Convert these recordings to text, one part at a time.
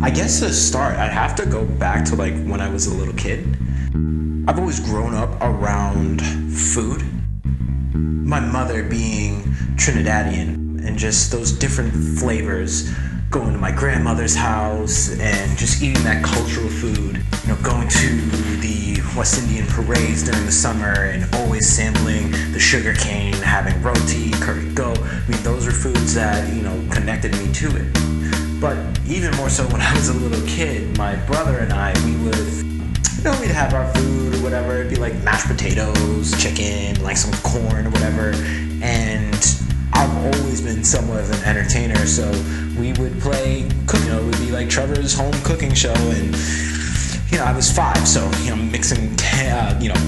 I guess to start, I'd have to go back to like when I was a little kid. I've always grown up around food. My mother being Trinidadian and just those different flavors. Going to my grandmother's house and just eating that cultural food. You know, going to the West Indian parades during the summer and always sampling the sugar cane, having roti, curry goat. I mean, those are foods that, you know, connected me to it. But even more so when I was a little kid, my brother and I, we would, you know, we'd have our food or whatever. It'd be like mashed potatoes, chicken, like some corn or whatever. And I've always been somewhat of an entertainer, so we would play. You know, it would be like Trevor's home cooking show, and you know, I was five, so you know, mixing, uh, you know,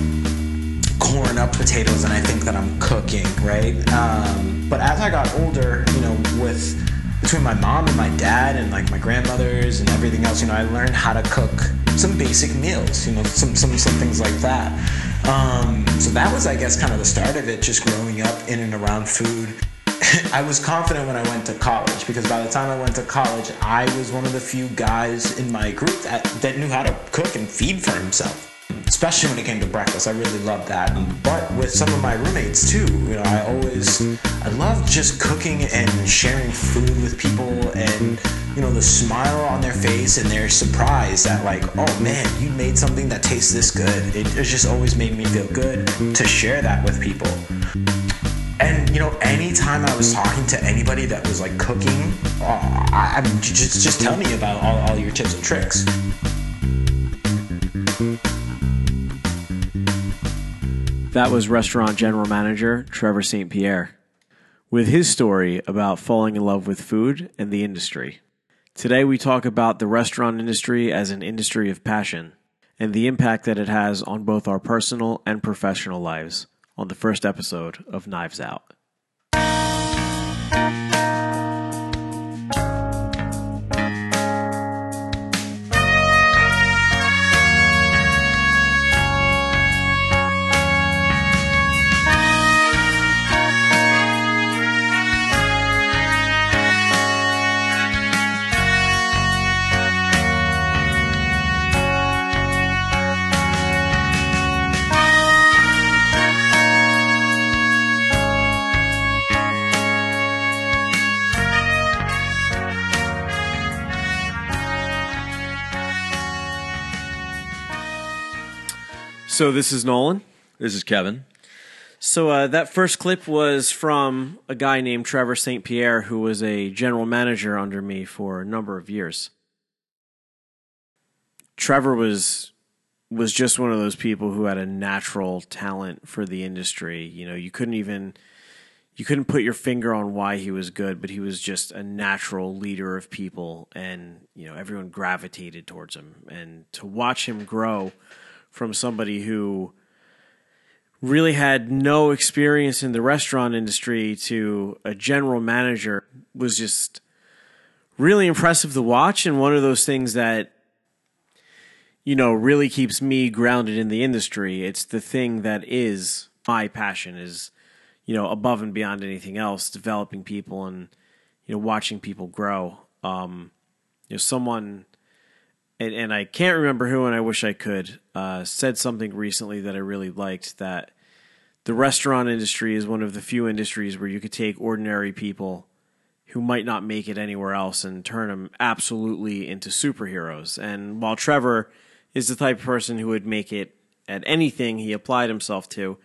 corn up potatoes, and I think that I'm cooking, right? Um, but as I got older, you know, with between my mom and my dad and like my grandmothers and everything else, you know, I learned how to cook some basic meals, you know, some some some things like that. Um, so that was, I guess, kind of the start of it, just growing up in and around food. I was confident when I went to college because by the time I went to college, I was one of the few guys in my group that, that knew how to cook and feed for himself. Especially when it came to breakfast, I really loved that. Um, but with some of my roommates too, you know, I always, I love just cooking and sharing food with people, and you know, the smile on their face and their surprise that like, oh man, you made something that tastes this good. It, it just always made me feel good to share that with people. And you know, anytime I was talking to anybody that was like cooking, oh, I, I mean, just just tell me about all, all your tips and tricks. That was restaurant general manager Trevor St. Pierre with his story about falling in love with food and the industry. Today we talk about the restaurant industry as an industry of passion and the impact that it has on both our personal and professional lives on the first episode of Knives Out. So this is Nolan. This is Kevin. So uh, that first clip was from a guy named Trevor St. Pierre, who was a general manager under me for a number of years. Trevor was was just one of those people who had a natural talent for the industry. You know, you couldn't even you couldn't put your finger on why he was good, but he was just a natural leader of people, and you know everyone gravitated towards him. And to watch him grow from somebody who really had no experience in the restaurant industry to a general manager was just really impressive to watch and one of those things that you know really keeps me grounded in the industry. It's the thing that is my passion is you know above and beyond anything else developing people and you know watching people grow. Um you know someone and, and I can't remember who, and I wish I could, uh, said something recently that I really liked that the restaurant industry is one of the few industries where you could take ordinary people who might not make it anywhere else and turn them absolutely into superheroes. And while Trevor is the type of person who would make it at anything he applied himself to,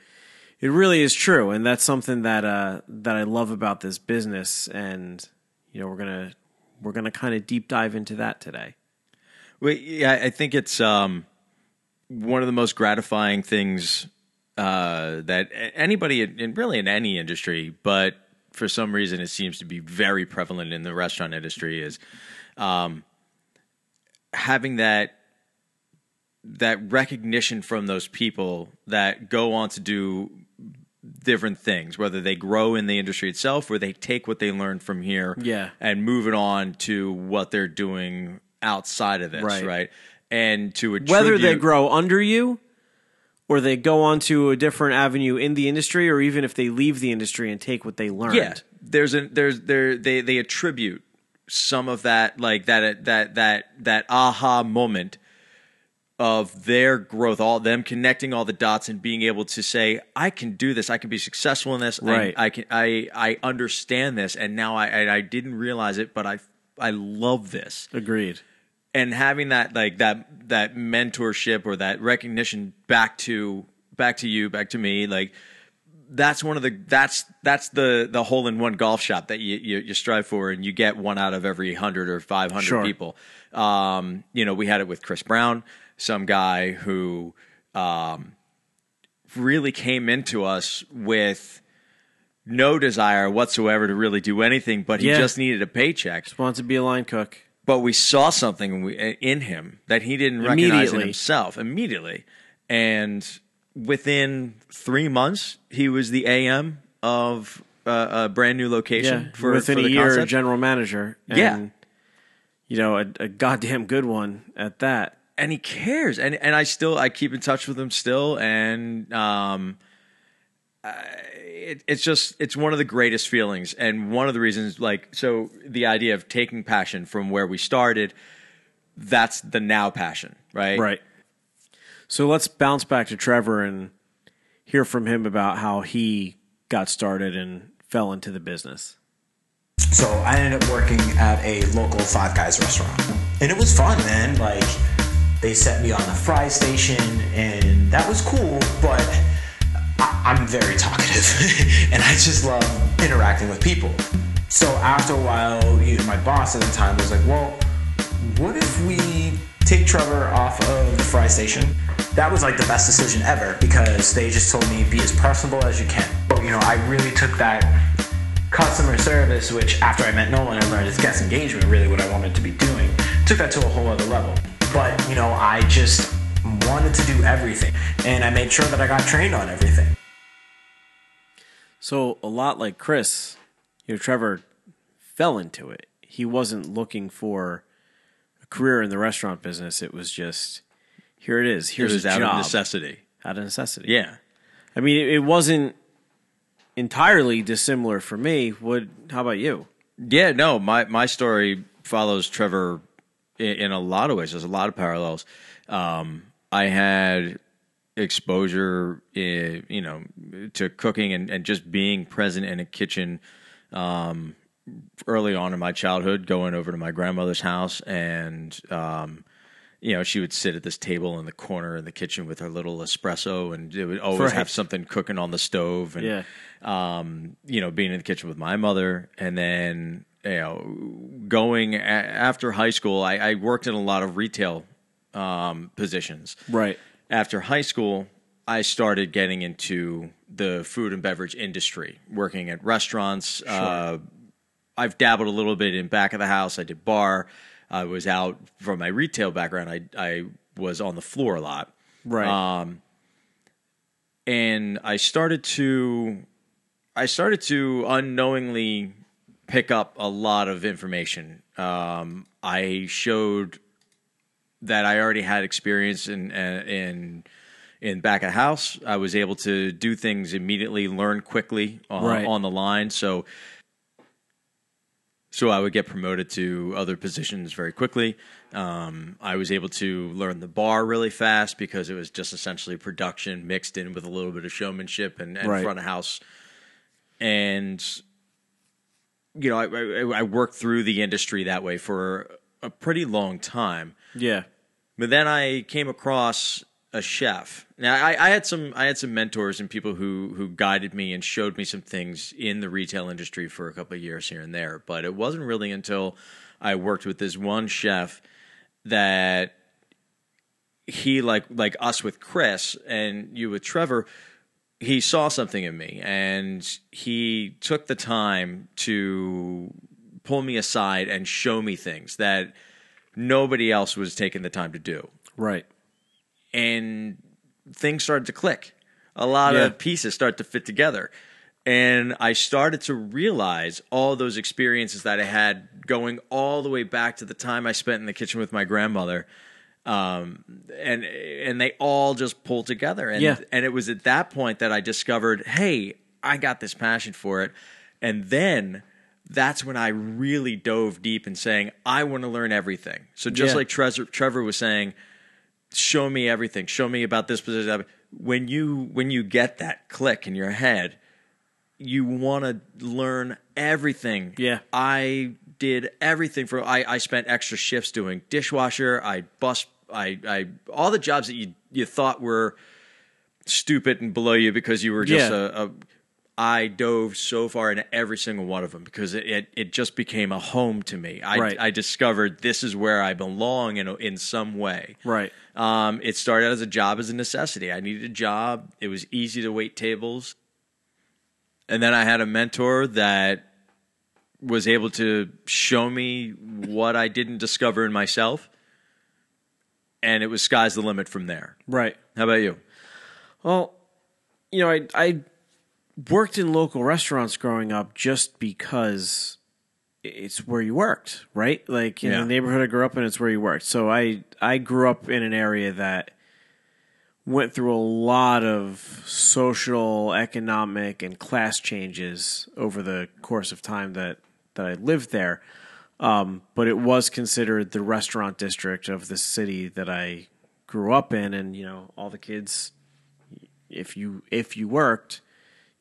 it really is true, and that's something that uh, that I love about this business. And you know, we're gonna we're gonna kind of deep dive into that today. Well, yeah, I think it's um, one of the most gratifying things uh, that anybody, in, really in any industry, but for some reason it seems to be very prevalent in the restaurant industry, is um, having that that recognition from those people that go on to do different things, whether they grow in the industry itself or they take what they learned from here yeah. and move it on to what they're doing outside of this, right? Right. And to attribute, whether they grow under you or they go on to a different avenue in the industry or even if they leave the industry and take what they learned. yeah, there's a there's there they they attribute some of that like that that that that aha moment of their growth, all them connecting all the dots and being able to say, I can do this, I can be successful in this, Right. I, I can I I understand this, and now I I, I didn't realize it, but I I love this Agreed. And having that like that that mentorship or that recognition back to back to you back to me like that's one of the that's that's the the hole in one golf shot that you, you you strive for and you get one out of every 100 or 500 Sure. people um you know we had it with Chris Brown some guy who um really came into us with no desire whatsoever to really do anything but he Yeah. just needed a paycheck Just wants to be a line cook. But we saw something in him that he didn't recognize in Immediately. himself immediately. And within three months, he was the AM of uh, a brand new location Yeah. for Within for a year, concept. general manager. And, Yeah. You know, a, a goddamn good one at that. and he cares and and I still I keep in touch with him still and um I- it, it's just it's one of the greatest feelings and one of the reasons like so the idea of taking passion from where we started that's the now passion right Right. So let's bounce back to Trevor and hear from him about how he got started and fell into the business. So I ended up working at a local Five Guys restaurant, and it was fun, man. Like they set me on the fry station, and that was cool. But I- I'm very talkative, and I just love interacting with people. So after a while, you know, my boss at the time was like, "Well, what if we take Trevor off of the fry station?" That was like the best decision ever because they just told me be as personable as you can. But you know, I really took that customer service, which after I met Nolan, I learned is guest engagement, really what I wanted to be doing. Took that to a whole other level. But, you know, I just wanted to do everything. And I made sure that I got trained on everything. So a lot like Chris, you know, Trevor fell into it. He wasn't looking for a career in the restaurant business. It was just here it is. it Here's was a out job. of necessity Out of necessity. yeah I mean, it, it wasn't entirely dissimilar for me. What? How about you? Yeah, no, my my story follows Trevor in, in a lot of ways. There's a lot of parallels. Um, I had exposure, in, you know, to cooking and, and just being present in a kitchen um, early on in my childhood, going over to my grandmother's house and. Um, you know, she would sit at this table in the corner in the kitchen with her little espresso, and it would always Right. have something cooking on the stove. And Yeah. um, you know, being in the kitchen with my mother, and then you know, going a- after high school, I, I worked in a lot of retail um, positions. Right. After high school, I started getting into the food and beverage industry, working at restaurants. Uh, I've dabbled a little bit in back of the house. I did bar. I was out from my retail background. I I was on the floor a lot Right. Um, and I started to I started to unknowingly pick up a lot of information. Um, I showed that I already had experience in in in back of house. I was able to do things immediately, learn quickly on, Right. on the line. So so I would get promoted to other positions very quickly. Um, I was able to learn the bar really fast because it was just essentially production mixed in with a little bit of showmanship and, and Right. front of house. And you know, I, I, I worked through the industry that way for a pretty long time. yeah. But then I came across a chef. Now I, I had some I had some mentors and people who who guided me and showed me some things in the retail industry for a couple of years here and there. But it wasn't really until I worked with this one chef that he like like us with Chris and you with Trevor, he saw something in me and he took the time to pull me aside and show me things that nobody else was taking the time to do Right. and things started to click. A lot Yeah. of pieces start to fit together. And I started to realize all those experiences that I had going all the way back to the time I spent in the kitchen with my grandmother. Um, and and they all just pulled together. And Yeah. and it was at that point that I discovered, hey, I got this passion for it. And then that's when I really dove deep in saying, I want to learn everything. So just Yeah. like Trevor, Trevor was saying, show me everything. Show me about this position. When you when you get that click in your head, you want to learn everything. Yeah. I did everything for I, I spent extra shifts doing dishwasher, I bus I I all the jobs that you you thought were stupid and below you because you were just Yeah. a, a I dove so far into every single one of them because it, it, it just became a home to me. I, Right. I discovered this is where I belong in, a- in some way. Right. Um, it started out as a job as a necessity. I needed a job. It was easy to wait tables. And then I had a mentor that was able to show me what I didn't discover in myself. And it was sky's the limit from there. Right. How about you? Well, you know, I I worked in local restaurants growing up just because it's where you worked, right? Like in Yeah. the neighborhood I grew up in, it's where you worked. So I I grew up in an area that went through a lot of social, economic, and class changes over the course of time that that I lived there. Um, but it was considered the restaurant district of the city that I grew up in, and you know all the kids if you if you worked,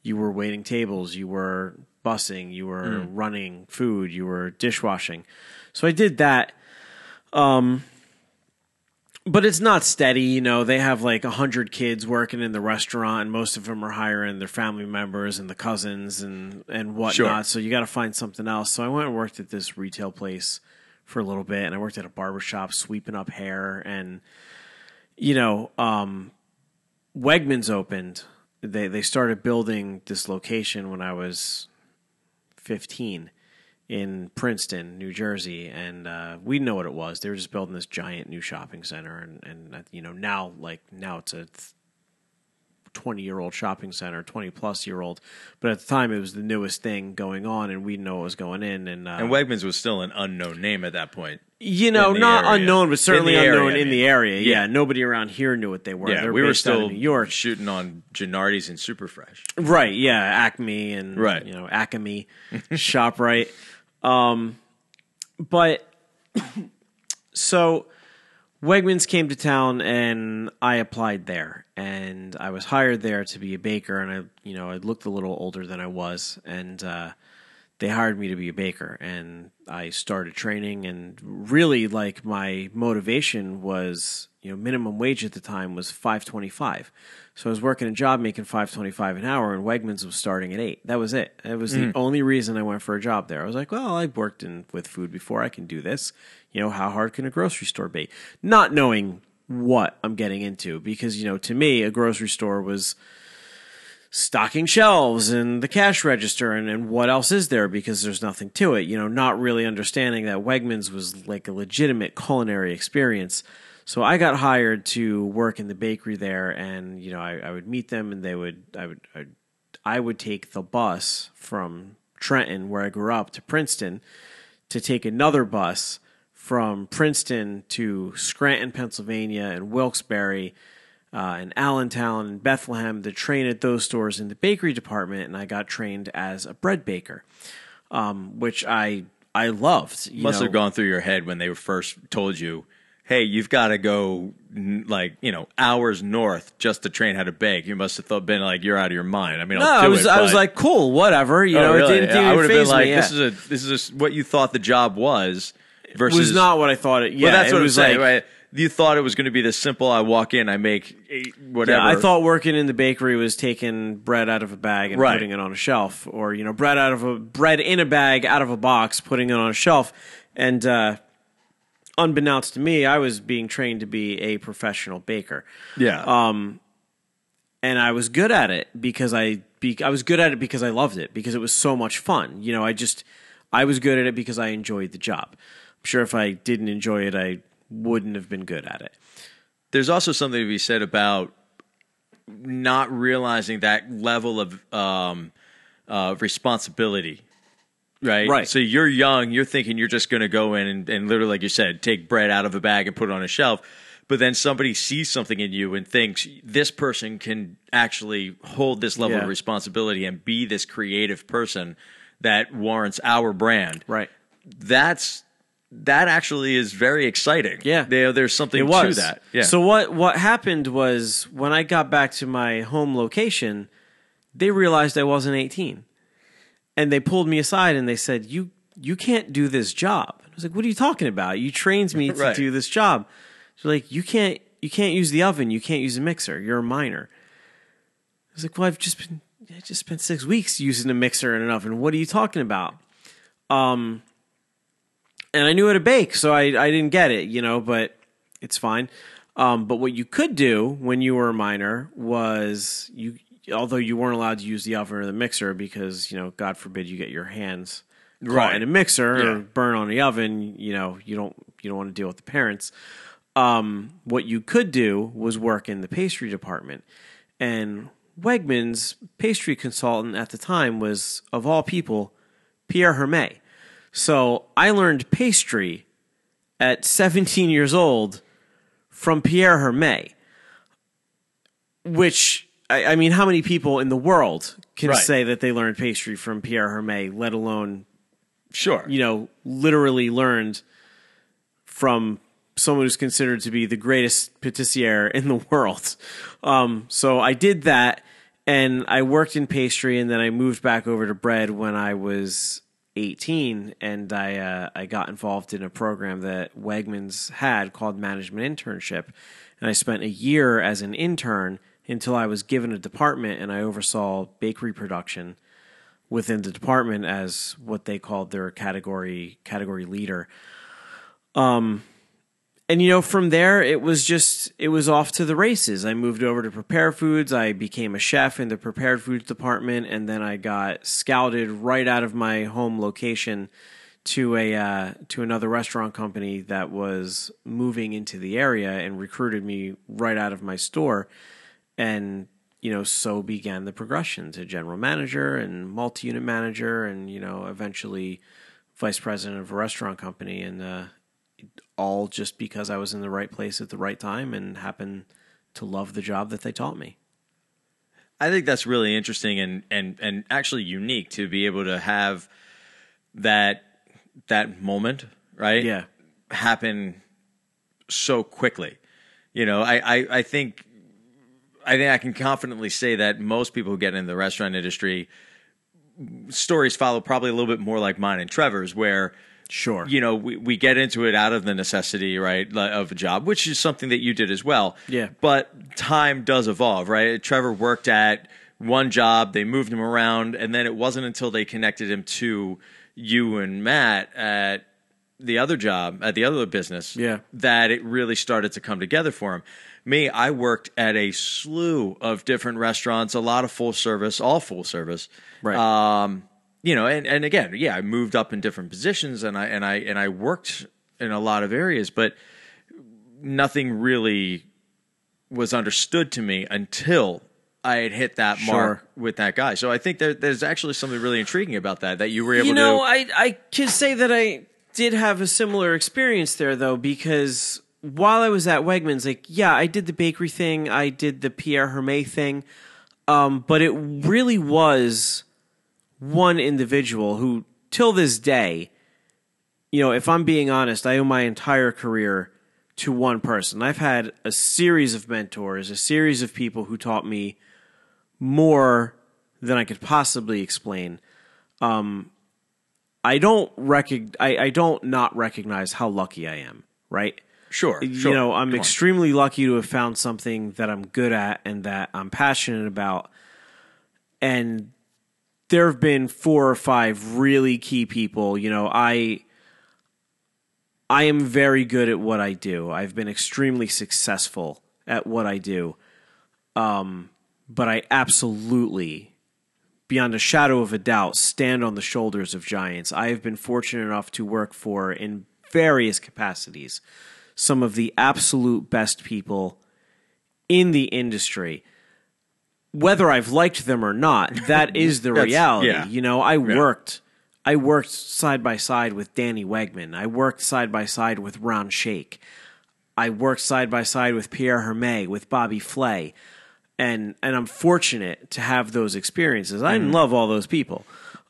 you were waiting tables, you were bussing, you were running food, you were dishwashing. So I did that. Um but it's not steady, you know. They have like a hundred kids working in the restaurant, and most of them are hiring their family members and the cousins and and whatnot. Sure. So you got to find something else. So I went and worked at this retail place for a little bit, and I worked at a barber shop sweeping up hair, and you know, um, Wegmans opened. They they started building this location when I was fifteen in Princeton, New Jersey, and uh, we know what it was. They were just building this giant new shopping center, and and uh, you know now like now it's a twenty year old shopping center, twenty plus year old, but at the time it was the newest thing going on, and we didn't know what was going in, and uh, And Wegmans was still an unknown name at that point. you know, not area. unknown, but certainly In area, unknown I in the area. Yeah. Yeah. nobody around here knew what they were. Yeah, They're we were still New York, shooting on Genuardi's and Superfresh. right? Yeah, Acme and Right. you know Acme, Shoprite. Um, but so Wegmans came to town and I applied there. And I was hired there to be a baker. And I you know I looked a little older than I was. And uh, they hired me to be a baker. And I started training. And really like my motivation was you know minimum wage at the time was 525 so I was working a job making 525 an hour. And Wegmans was starting at 8 that was it. That was the only reason I went for a job there. I was like well I've worked in with food before. I can do this you know how hard can a grocery store be? Not knowing what I'm getting into because you know to me a grocery store was stocking shelves and the cash register and, and what else is there because there's nothing to it you know not really understanding that wegmans was like a legitimate culinary experience. So i got hired to work in the bakery there and you know i, I would meet them and they would i would I, I would take the bus from trenton where i grew up to princeton to take another bus from Princeton to Scranton, Pennsylvania, and Wilkes-Barre, uh, and Allentown and Bethlehem to train at those stores in the bakery department, and I got trained as a bread baker, um, which I I loved. You Must know. have gone through your head when they first told you, "Hey, you've got to go like you know hours north just to train how to bake." You must have thought been like you're out of your mind. I mean, No, I was it, I was like, cool, whatever. You Oh, know, really? it didn't, Yeah, I didn't would have been like, me. yeah. "This is a this is a, what you thought the job was." It Versus was not what I thought it. Yeah, Well, that's it what I'm was saying. like, right? You thought it was going to be this simple. I walk in, I make eight, whatever. Yeah, I thought working in the bakery was taking bread out of a bag and Right. putting it on a shelf, or you know, bread out of a bread in a bag out of a box, putting it on a shelf. And uh, unbeknownst to me, I was being trained to be a professional baker, yeah. Um, and I was good at it because I be, I was good at it because I loved it because it was so much fun. You know, I just I was good at it because I enjoyed the job. Sure if I didn't enjoy it, I wouldn't have been good at it. there's also something to be said about not realizing that level of um, uh, responsibility. Right. Right. So you're young, you're thinking you're just going to go in and, and literally, like you said, take bread out of a bag and put it on a shelf. But then somebody sees something in you and thinks this person can actually hold this level Yeah. of responsibility and be this creative person that warrants our brand. Right. That's that actually is very exciting. Yeah. There, there's something to that. Yeah. So what what happened was when I got back to my home location, they realized I wasn't 18. And they pulled me aside and they said, "You you can't do this job." I was like, "What are you talking about? You trained me to Right. do this job." They're like, "You can't you can't use the oven, you can't use a mixer. You're a minor." I was like, "Well, I've just been I just spent 6 weeks using a mixer and an oven. What are you talking about?" Um and I knew how to bake, so I I didn't get it, you know, but it's fine. Um, but what you could do when you were a minor was you, although you weren't allowed to use the oven or the mixer because you know, God forbid, you get your hands Right. in a mixer or burn on the oven. You know, you don't you don't want to deal with the parents. Um, what you could do was work in the pastry department, and Wegmans pastry consultant at the time was of all people Pierre Hermé. So I learned pastry at 17 years old from Pierre Hermé, which I, I mean, how many people in the world can Right. say that they learned pastry from Pierre Hermé, let alone sure. you know literally learned from someone who's considered to be the greatest patissier in the world. Um, so I did that, and I worked in pastry, and then I moved back over to bread when I was 18, and I uh, I got involved in a program that Wegmans had called Management Internship, and I spent a year as an intern until I was given a department, and I oversaw bakery production within the department as what they called their category category leader. Um and you know from there it was just it was off to the races. I moved over to Prepare Foods. I became a chef in the prepared foods department and then I got scouted right out of my home location to a uh, to another restaurant company that was moving into the area and recruited me right out of my store and you know so began the progression to general manager and multi-unit manager and you know eventually vice president of a restaurant company and uh, all just because i was in the right place at the right time and happened to love the job that they taught me I think that's really interesting and and and actually unique to be able to have that that moment, right? yeah happen so quickly. You know, I, I, I think I think I can confidently say that most people who get in the restaurant industry stories follow probably a little bit more like mine and Trevor's where sure you know, we, we get into it out of the necessity, right, of a job, which is something that you did as well. Yeah. But time does evolve, right? Trevor worked at one job, they moved him around, and then it wasn't until they connected him to you and Matt at the other job, at the other business, Yeah. that it really started to come together for him. Me, I worked at a slew of different restaurants, a lot of full service, all full service right um, you know, and, and again, yeah, I moved up in different positions and I and I and I worked in a lot of areas, but nothing really was understood to me until I had hit that mark with that guy. So I think there, there's actually something really intriguing about that that you were able to. you know to. i i can say that i did have a similar experience there though because while i was at wegmans like yeah i did the bakery thing i did the pierre hermé thing um, but it really was one individual who till this day you know if i'm being honest i owe my entire career to one person i've had a series of mentors a series of people who taught me more than i could possibly explain um, I don't recog- I, I don't not recognize how lucky I am, right? sure, You sure. know, I'm Come on. extremely lucky to have found something that I'm good at and that I'm passionate about. And there have been four or five really key people. You know, I I am very good at what I do. I've been extremely successful at what I do. Um, but I absolutely beyond a shadow of a doubt, stand on the shoulders of giants. I have been fortunate enough to work for, in various capacities, some of the absolute best people in the industry. Whether I've liked them or not, that is the reality. yeah. You know, I worked. I worked side by side with Danny Wegman. I worked side by side with Ron Shaich. I worked side by side with Pierre Hermé, with Bobby Flay and and I'm fortunate to have those experiences. I mm-hmm. love all those people.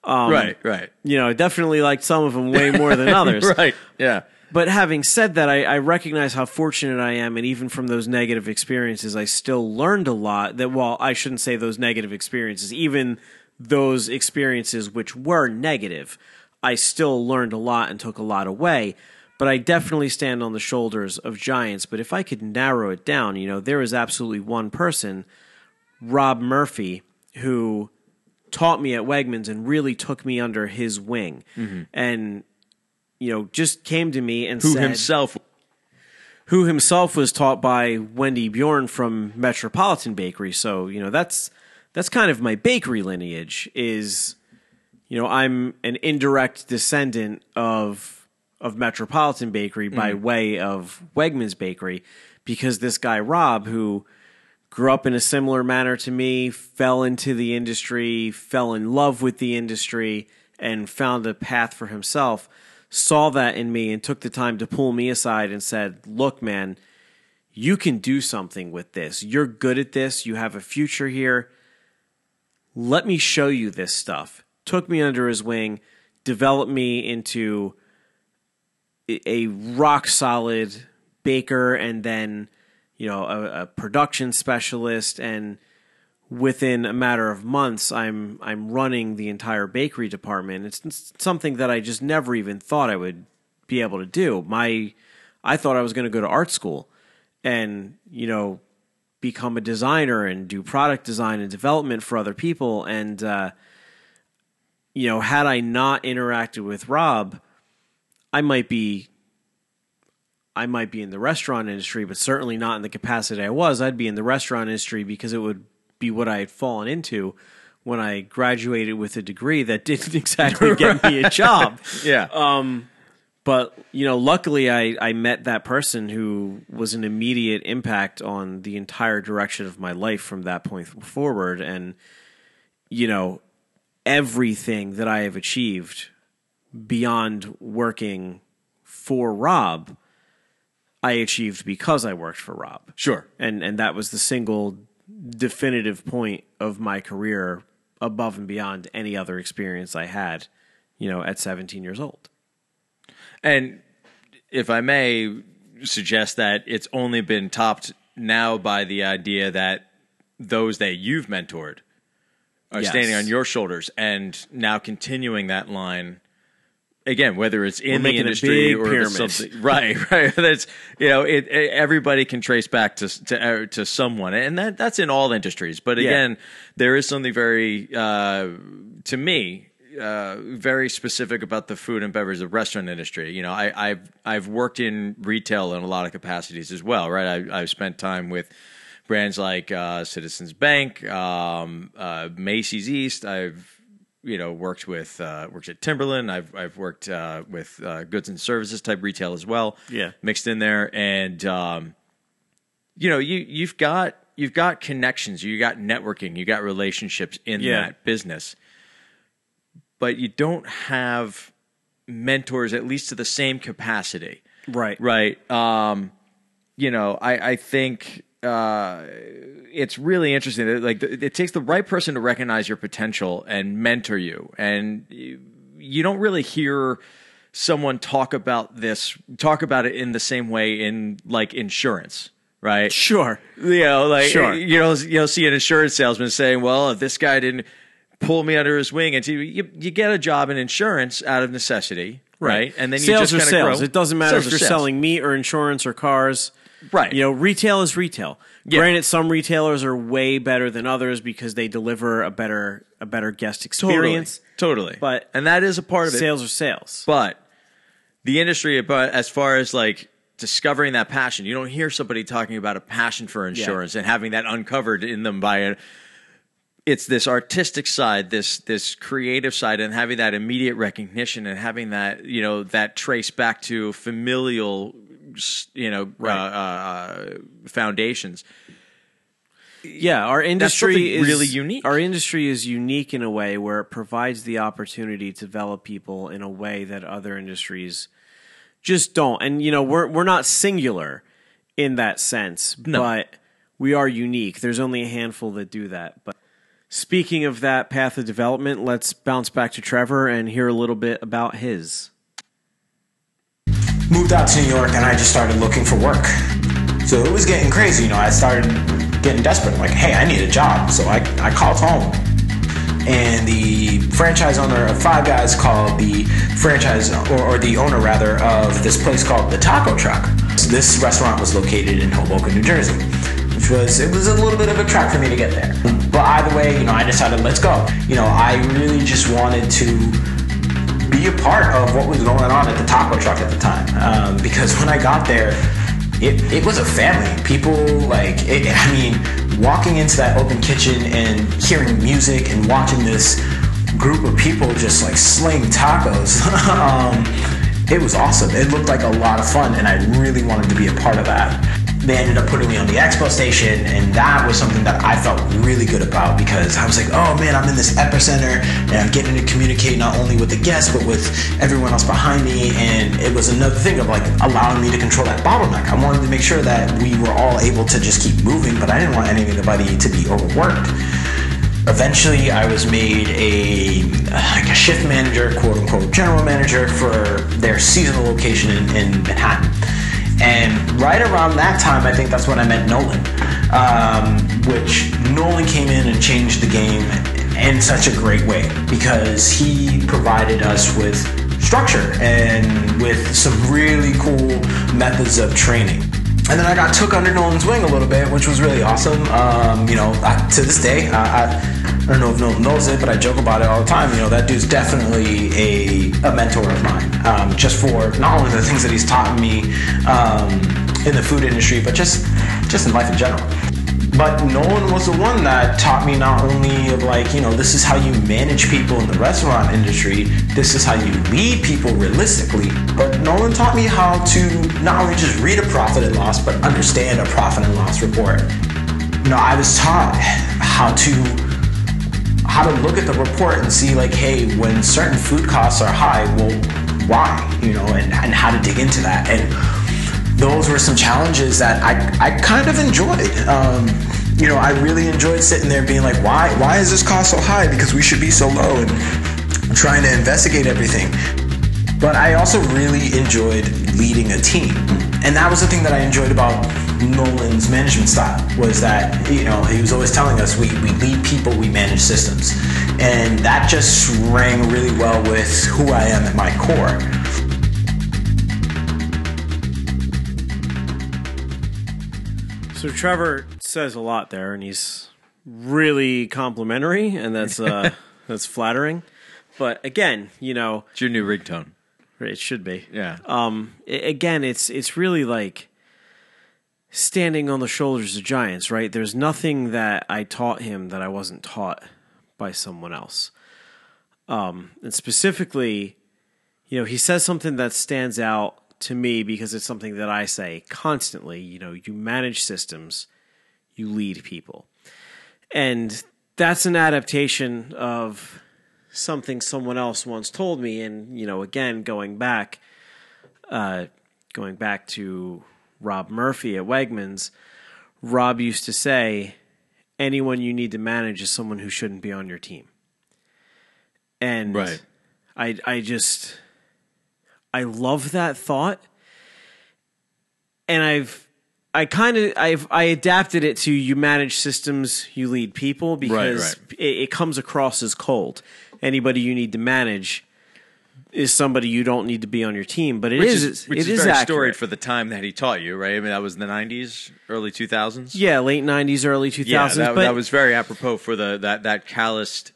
Um, right, right, You know, I definitely liked some of them way more than others. right. Yeah, But having said that, I, I recognize how fortunate I am, and even from those negative experiences, I still learned a lot. That while I shouldn't say those negative experiences, even those experiences which were negative, I still learned a lot and took a lot away. But I definitely stand on the shoulders of giants. But if I could narrow it down, you know, there is absolutely one person, Rob Murphy, who taught me at Wegmans and really took me under his wing. Mm-hmm. And you know, just came to me and who said, himself? who himself was taught by Wendy Born from Metropolitan Bakery. So, you know, that's that's kind of my bakery lineage is you know, I'm an indirect descendant of of Metropolitan Bakery by mm-hmm. way of Wegmans Bakery because this guy Rob who grew up in a similar manner to me, fell into the industry, fell in love with the industry and found a path for himself saw that in me and took the time to pull me aside and said, Look, man, you can do something with this. You're good at this. You have a future here. Let me show you this stuff. Took me under his wing, developed me into a rock solid baker and then, you know, a, a production specialist and within a matter of months I'm I'm running the entire bakery department. It's, something that I just never even thought I would be able to do. My I thought I was going to go to art school and, you know, become a designer and do product design and development for other people and uh you know, had I not interacted with Rob, I might be I might be in the restaurant industry, but certainly not in the capacity I was. I'd be in the restaurant industry because it would be what I had fallen into when I graduated with a degree that didn't exactly get me a job. Yeah, um, But you know, luckily I, I met that person who was an immediate impact on the entire direction of my life from that point forward. And you know, everything that I have achieved beyond working for Rob, I achieved because I worked for Rob. sure. And and that was the single definitive point of my career above and beyond any other experience I had, you know, at 17 years old. And if I may suggest that it's only been topped now by the idea that those that you've mentored are Yes. standing on your shoulders and now continuing that line again whether it's in the industry or pyramid. something right right that's you know it, it- everybody can trace back to to uh, to someone and that that's in all industries but Yeah. again there is something very uh to me uh, very specific about the food and beverage, the restaurant industry. You know, I, I've I've worked in retail in a lot of capacities as well, right? I, I've spent time with brands like uh, Citizens Bank, um, uh, Macy's East. I've you know worked with uh, worked at Timberland. I've I've worked uh, with uh, goods and services type retail as well. Yeah. mixed in there, and um, you know you you've got you've got connections, you got networking, you got relationships in Yeah. that business, but you don't have mentors at least to the same capacity Right. right um you know i i think uh it's really interesting that like it it takes the right person to recognize your potential and mentor you and you, you don't really hear someone talk about this talk about it in the same way in like insurance right Sure. you know, like Sure. you know, you'll see an insurance salesman saying, "Well, if this guy didn't pull me under his wing," and you you get a job in insurance out of necessity, right? And then you sales just or sales. grow. It doesn't matter Sales if you're sales. selling meat or insurance or cars. Right. You know, retail is retail. Yeah. Granted, some retailers are way better than others because they deliver a better a better guest experience. totally. But and that is a part of it. Sales are sales. But the industry, but as far as like discovering that passion, you don't hear somebody talking about a passion for insurance and having that uncovered in them by a. It's this artistic side, this this creative side, and having that immediate recognition, and having that you know that trace back to familial, you know, uh, uh, foundations. Yeah, our industry is really unique. Our industry is unique in a way where it provides the opportunity to develop people in a way that other industries just don't. And you know, we're we're not singular in that sense, but we are unique. There's only a handful that do that. But Speaking of that path of development, let's bounce back to Trevor and hear a little bit about his. Moved out to New York and I just started looking for work. So it was getting crazy, you know. I started getting desperate. I'm like, hey, I need a job. So I, I called home. And the franchise owner of Five Guys called the franchise, or, or the owner rather, of this place called the Taco Truck. So this restaurant was located in Hoboken, New Jersey, which was, it was a little bit of a trek for me to get there. But either way, you know, I decided, let's go. You know, I really just wanted to be a part of what was going on at the taco truck at the time. Um, because when I got there, it, it was a family. People like, it, I mean, walking into that open kitchen and hearing music and watching this group of people just like sling tacos. um, it was awesome. It looked like a lot of fun, and I really wanted to be a part of that they ended up putting me on the expo station and that was something that i felt really good about because i was like oh man i'm in this epicenter and i'm getting to communicate not only with the guests but with everyone else behind me and it was another thing of like allowing me to control that bottleneck. I wanted to make sure that we were all able to just keep moving but i didn't want anybody to be overworked. Eventually i was made a like a shift manager quote unquote general manager for their seasonal location in, in manhattan and right around that time, I think that's when I met Nolan, um, which Nolan came in and changed the game in such a great way because he provided us with structure and with some really cool methods of training. And then I got took under Nolan's wing a little bit, which was really awesome. Um, you know, I, to this day, I, I I don't know if Nolan knows it, but I joke about it all the time. You know, that dude's definitely a, a mentor of mine, um, just for not only the things that he's taught me um, in the food industry, but just just in life in general. But Nolan was the one that taught me not only of like, you know, this is how you manage people in the restaurant industry, this is how you lead people realistically, but Nolan taught me how to not only just read a profit and loss, but understand a profit and loss report. You know, I was taught how to how to look at the report and see like, hey, when certain food costs are high, well, why? You know, and, and how to dig into that. And those were some challenges that I, I kind of enjoyed. Um, you know, I really enjoyed sitting there being like, why why is this cost so high? Because we should be so low and trying to investigate everything. But I also really enjoyed leading a team. And that was the thing that I enjoyed about Nolan's management style was that you know he was always telling us we, we lead people we manage systems and that just rang really well with who I am at my core So Trevor says a lot there, and he's really complimentary, and that's uh, that's flattering. But again, you know, It's your new ringtone. it should be. Yeah. Um, again, it's it's really like standing on the shoulders of giants, right? There's nothing that I taught him that I wasn't taught by someone else. Um, and specifically, you know, he says something that stands out to me because it's something that I say constantly. You know, you manage systems, you lead people. And that's an adaptation of something someone else once told me. And, you know, again, going back, uh, going back to Rob Murphy at Wegmans, Rob used to say, anyone you need to manage is someone who shouldn't be on your team. And Right. I I just I love that thought. And I've I kind of I've I adapted it to you manage systems, you lead people because right. It, it comes across as cold. Anybody you need to manage is somebody you don't need to be on your team, but it Which is, is, which it is, is very accurate. storied for the time that he taught you, right? I mean, that was in the '90s, early 2000s. yeah, late '90s, early 2000s. yeah, that, but that was very apropos for the that that calloused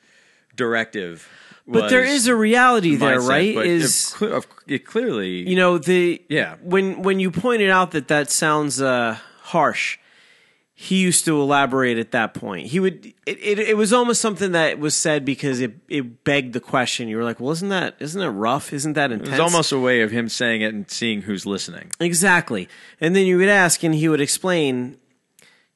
directive. but there is a reality there, mindset, right? Is it, it clearly you know the Yeah. when when you pointed out that that sounds uh, harsh he used to elaborate at that point he would it, it, it was almost something that was said because it, it begged the question you were like well isn't that isn't it rough isn't that intense It was almost a way of him saying it and seeing who's listening. Exactly. And then you would ask, and he would explain,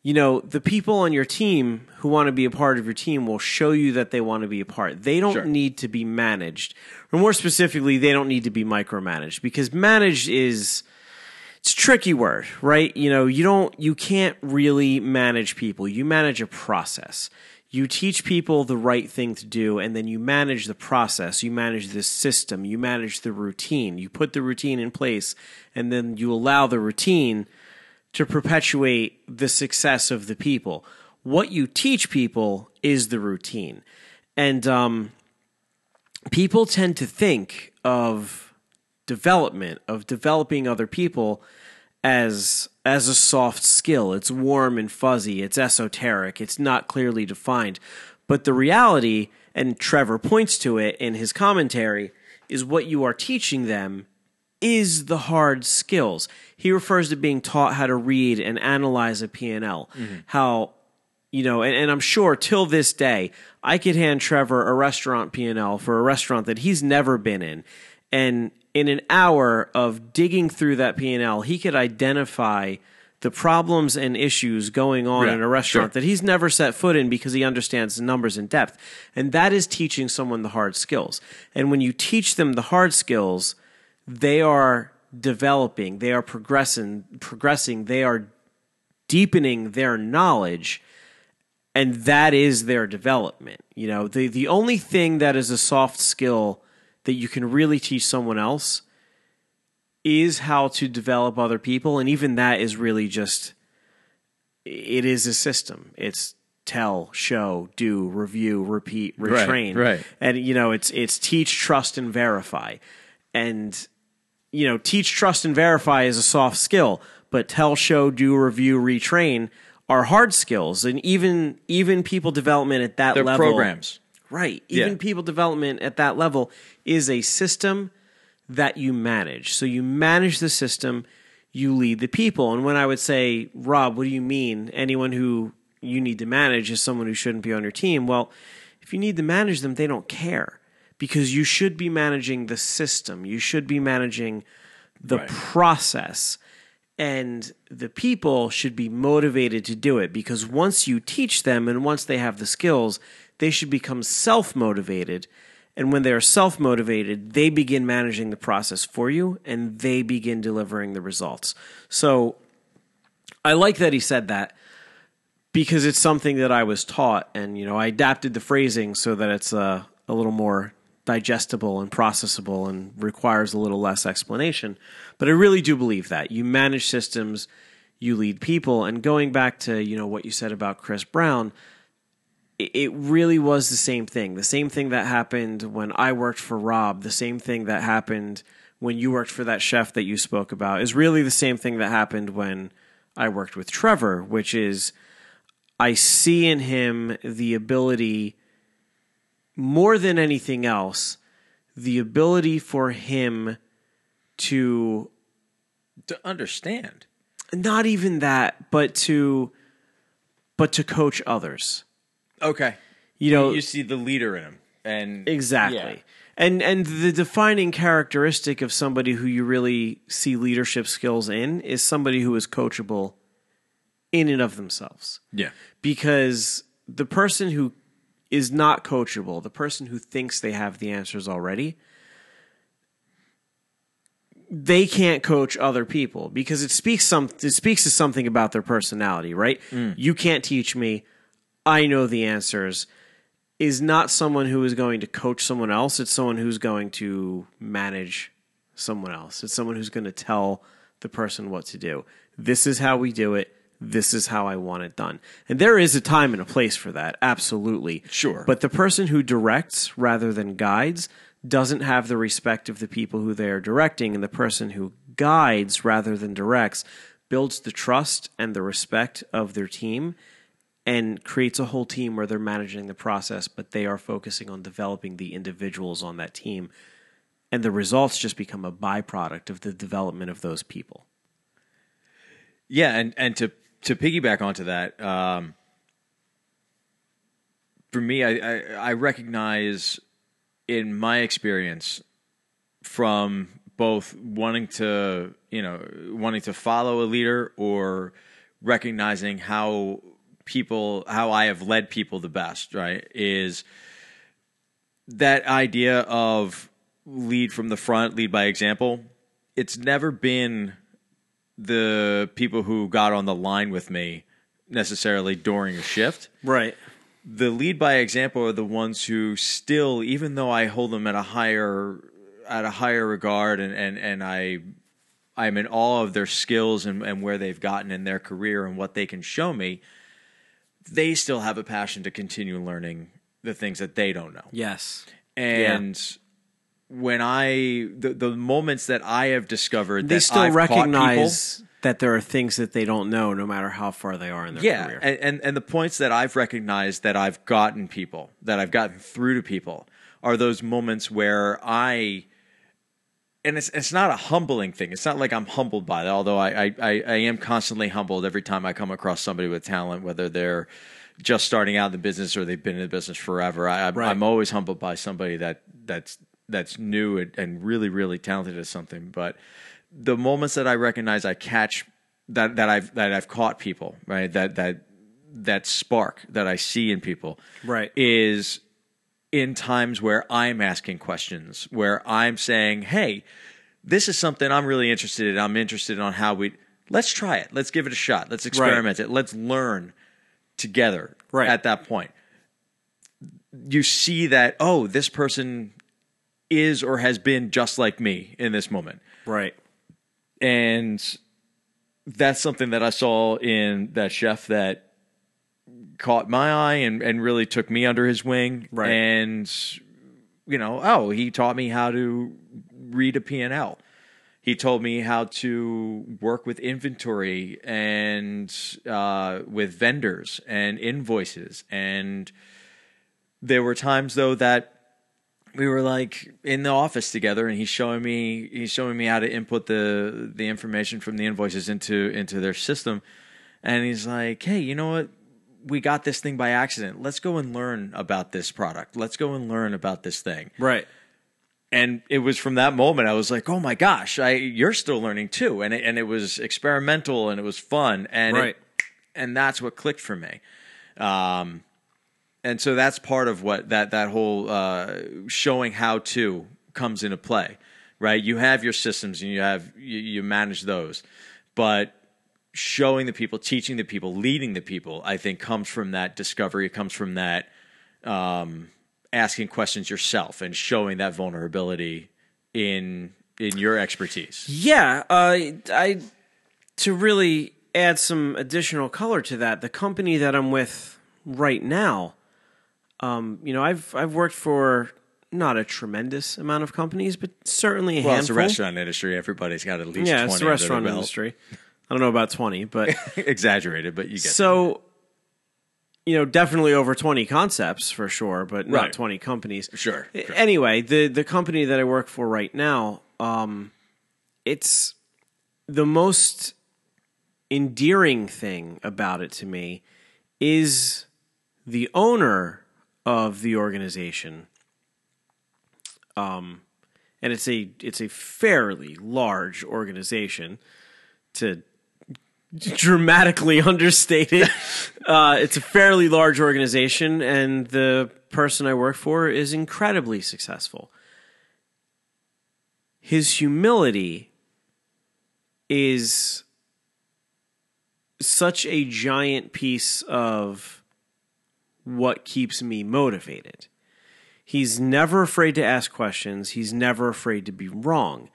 you know, the people on your team who want to be a part of your team will show you that they want to be a part. They don't Sure. need to be managed. Or more specifically, they don't need to be micromanaged because managed is it's a tricky word, right? You know, you don't you can't really manage people. You manage a process. you teach people the right thing to do and then you manage the process you manage the system you manage the routine you put the routine in place and then you allow the routine to perpetuate the success of the people what you teach people is the routine and um, people tend to think of development of developing other people as as a soft skill. It's warm and fuzzy, it's esoteric, it's not clearly defined. But the reality, and Trevor points to it in his commentary, is what you are teaching them is the hard skills. He refers to being taught how to read and analyze a P&L. Mm-hmm. How you know, and, and I'm sure till this day, I could hand Trevor a restaurant P&L for a restaurant that he's never been in. And in an hour of digging through that P&L, he could identify the problems and issues going on Yeah, in a restaurant sure. that he's never set foot in because he understands the numbers in depth. And that is teaching someone the hard skills. And when you teach them the hard skills, they are developing, they are progressing, progressing, they are deepening their knowledge and that is their development. You know, the the only thing that is a soft skill that you can really teach someone else is how to develop other people and even that is really just it is a system. It's tell, show, do, review, repeat, Right, retrain. right. And you know, it's it's teach, trust and verify. And you know, teach, trust, and verify is a soft skill, but tell, show, do, review, retrain are hard skills. And even even people development at that They're level, programs. Right? Even Yeah. people development at that level is a system that you manage. So you manage the system, you lead the people. And when I would say, Rob, what do you mean? Anyone who you need to manage is someone who shouldn't be on your team. Well, if you need to manage them, they don't care because you should be managing the system. You should be managing the Right. process. And the people should be motivated to do it because once you teach them and once they have the skills, they should become self motivated. And when they are self motivated, they begin managing the process for you and they begin delivering the results. So I like that he said that because it's something that I was taught, and you know, I adapted the phrasing so that it's uh, a little more digestible and processable and requires a little less explanation. But I really do believe that you manage systems, you lead people, and going back to you know what you said about Chris Brown, it- really was the same thing. The same thing that happened when I worked for Rob, the same thing that happened when you worked for that chef that you spoke about is really the same thing that happened when I worked with Trevor, which is I see in him the ability more than anything else, the ability for him to To understand. not even that, but to but to coach others. Okay. You know, you see the leader in him. And Exactly. Yeah. And and the defining characteristic of somebody who you really see leadership skills in is somebody who is coachable in and of themselves. Yeah. Because the person who is not coachable, the person who thinks they have the answers already, they can't coach other people because it speaks some it speaks to something about their personality, right? Mm. You can't teach me. I know the answers is not someone who is going to coach someone else. It's someone who's going to manage someone else. It's someone who's going to tell the person what to do. This is how we do it. This is how I want it done. And there is a time and a place for that. Absolutely. Sure. But the person who directs rather than guides doesn't have the respect of the people who they are directing. And the person who guides rather than directs builds the trust and the respect of their team and creates a whole team where they're managing the process, but they are focusing on developing the individuals on that team. And the results just become a byproduct of the development of those people. Yeah, and and to to piggyback onto that, um, for me, I, I I recognize in my experience from both wanting to you know wanting to follow a leader or recognizing how people how I have led people the best right is that idea of lead from the front lead by example it's never been the people who got on the line with me necessarily during a shift Right. the lead by example are the ones who still, even though I hold them at a higher at a higher regard and and and I I'm in awe of their skills and, and where they've gotten in their career and what they can show me, they still have a passion to continue learning the things that they don't know. Yes. And when I the, the moments that I have discovered They that still I've caught people- recognize that there are things that they don't know, no matter how far they are in their yeah, career. and, and and the points that I've recognized that I've gotten people that I've gotten through to people are those moments where I and it's it's not a humbling thing. It's not like I'm humbled by it, although I I, I, am constantly humbled every time I come across somebody with talent, whether they're just starting out in the business or they've been in the business forever. I, I'm, Right. Always humbled by somebody that that's that's new and, and really really talented at something. But the moments that I recognize, I catch that that I've that I've caught people right that that that spark that I see in people Right. is in times where I'm asking questions, where I'm saying, "Hey, this is something I'm really interested in. I'm interested on how we let's try it. Let's give it a shot. Let's experiment it. Let's learn together." Right. At that point, you see that oh, this person is or has been just like me in this moment right. and that's something that I saw in that chef that caught my eye and, and really took me under his wing. Right. And you know, oh, he taught me how to read a P&L. He told me how to work with inventory and uh, with vendors and invoices. And there were times though that we were like in the office together and he's showing me he's showing me how to input the the information from the invoices into into their system and he's like hey you know what we got this thing by accident let's go and learn about this product let's go and learn about this thing Right. and it was from that moment I was like, "Oh my gosh, I you're still learning too." And it, and it was experimental and it was fun and it- Right. and that's what clicked for me. Um, and so that's part of what that that whole uh, showing how to comes into play, right? You have your systems and you have you, you manage those, but showing the people, teaching the people, leading the people, I think comes from that discovery. It comes from that um, asking questions yourself and showing that vulnerability in in your expertise. Yeah, uh, I to really add some additional color to that. The company that I'm with right now, um, you know, I've I've worked for not a tremendous amount of companies, but certainly a Well, it's the restaurant industry. Everybody's got at least yeah, 20 it's the restaurant industry. I don't know about twenty, but Exaggerated, but you get so you know, definitely over twenty concepts for sure, but not Right. twenty companies. Sure, sure. Anyway, the the company that I work for right now, um, it's the most endearing thing about it to me is the owner of the organization. Um, and it's a it's a fairly large organization to dramatically understated. uh, it's a fairly large organization, and the person I work for is incredibly successful. His humility is such a giant piece of what keeps me motivated. He's never afraid to ask questions. He's never afraid to be wrong.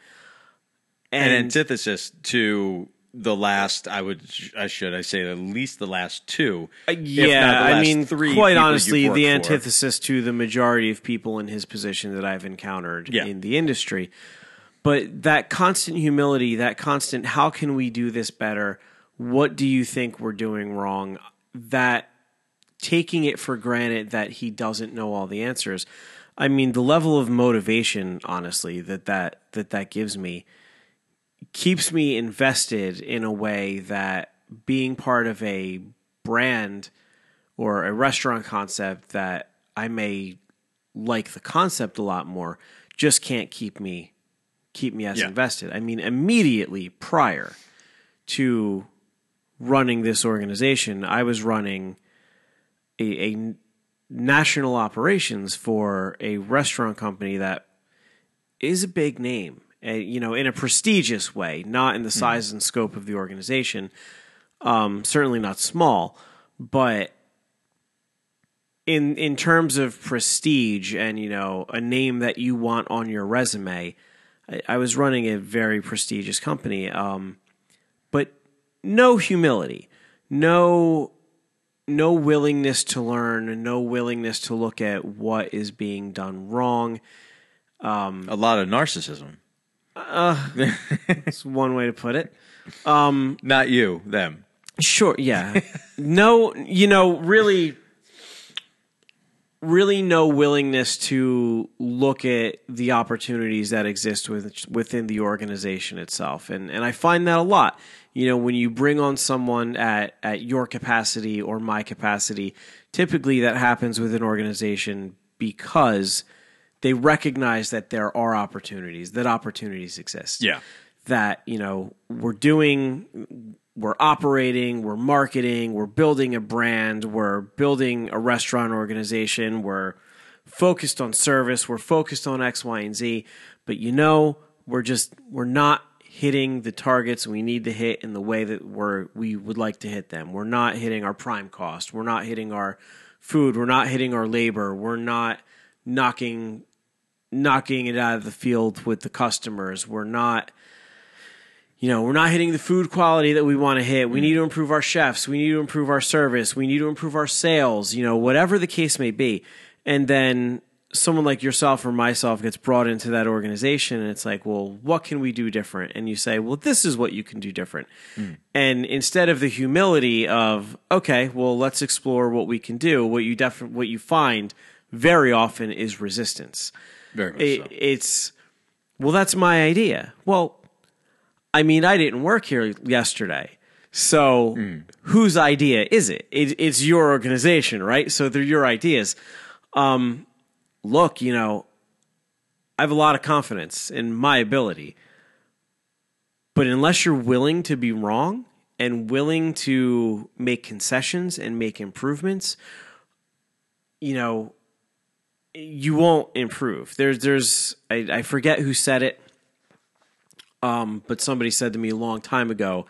an antithesis to the last. I would, I should, I say at least the last two. if not yeah, the I mean, three quite honestly, the worked for. antithesis to the majority of people in his position that I've encountered Yeah. in the industry. But that constant humility, that constant, how can we do this better? What do you think we're doing wrong? That taking it for granted that he doesn't know all the answers. I mean, the level of motivation, honestly, that that that, that gives me keeps me invested in a way that being part of a brand or a restaurant concept that I may like the concept a lot more just can't keep me keep me as Yeah. invested. I mean immediately prior to running this organization, I was running a, a national operations for a restaurant company that is a big name, uh, you know, in a prestigious way, not in the size and scope of the organization. Um, certainly not small, but in in terms of prestige and you know a name that you want on your resume, I, I was running a very prestigious company, um, but no humility, no no willingness to learn, no willingness to look at what is being done wrong. A lot of narcissism. That's one way to put it. Um, Not you, them. Sure, yeah. no, you know, really really no willingness to look at the opportunities that exist with, within the organization itself. And and I find that a lot. You know, when you bring on someone at at your capacity or my capacity, typically that happens with an organization because they recognize that there are opportunities, that opportunities exist. Yeah. that you know we're doing we're operating we're marketing we're building a brand we're building a restaurant organization we're focused on service we're focused on x y and z. But you know we're just we're not hitting the targets we need to hit in the way that we're we would like to hit them. We're not hitting our prime cost. We're not hitting our food. We're not hitting our labor. We're not knocking knocking it out of the field with the customers we're not you know, we're not hitting the food quality that we want to hit. We need to improve our chefs. We need to improve our service. We need to improve our sales, you know, whatever the case may be. And then someone like yourself or myself gets brought into that organization and it's like, well, what can we do different? And you say, well, this is what you can do different. Mm. And instead of the humility of, okay, well, let's explore what we can do, what you def- what you find very often is resistance. Very much It- so. It's, well, that's my idea. Well, I mean, I didn't work here yesterday. So whose idea is it? it? It's your organization, right? So they're your ideas. Um, look, you know, I have a lot of confidence in my ability. But unless you're willing to be wrong and willing to make concessions and make improvements, you know, you won't improve. There's, there's, I, I forget who said it um, but somebody said to me a long time ago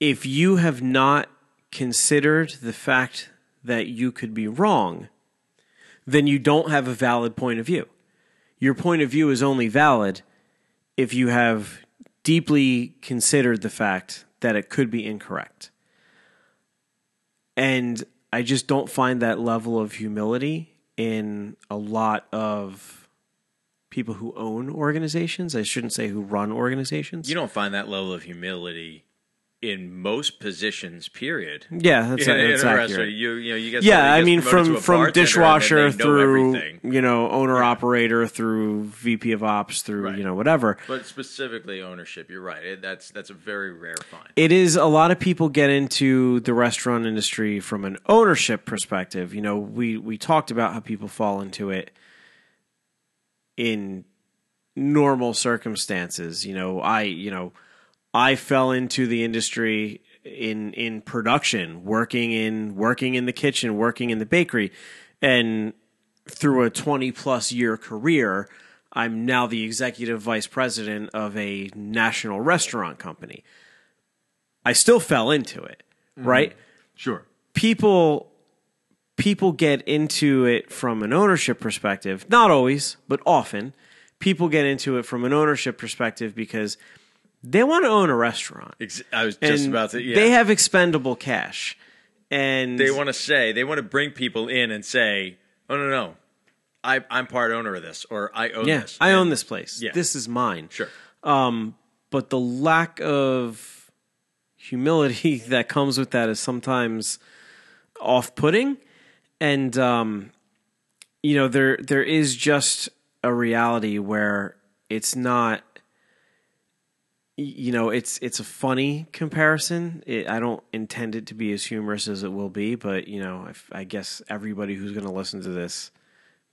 if you have not considered the fact that you could be wrong, then you don't have a valid point of view. Your point of view is only valid if you have deeply considered the fact that it could be incorrect. And I just don't find that level of humility in a lot of people who own organizations. I shouldn't say who run organizations. You don't find that level of humility in most positions. Period. yeah, that's, In- in a that's restaurant, accurate. You, you know, you get Yeah, I mean, from from dishwasher through everything. you know owner operator through VP of ops through Right. you know whatever. But specifically ownership, you're right. It, that's that's a very rare find. it is a lot of people get into the restaurant industry from an ownership perspective. You know, we we talked about how people fall into it in normal circumstances. You know, I you know I fell into the industry in in production, working in working in the kitchen, working in the bakery, and through a 20 plus year career, I'm now the executive vice president of a national restaurant company. I still fell into it, mm-hmm. right? Sure. People people get into it from an ownership perspective, not always, but often. People get into it from an ownership perspective because they want to own a restaurant. Ex- I was just And about to. Yeah. They have expendable cash. And they want to say they want to bring people in and say, "Oh no, no, I, I'm part owner of this, or I own yeah, this. I And- own this place. Yeah. This is mine. Sure. but the lack of humility that comes with that is sometimes off-putting and um you know there there is just a reality where it's not you know it's it's a funny comparison it, i don't intend it to be as humorous as it will be but you know if, i guess everybody who's going to listen to this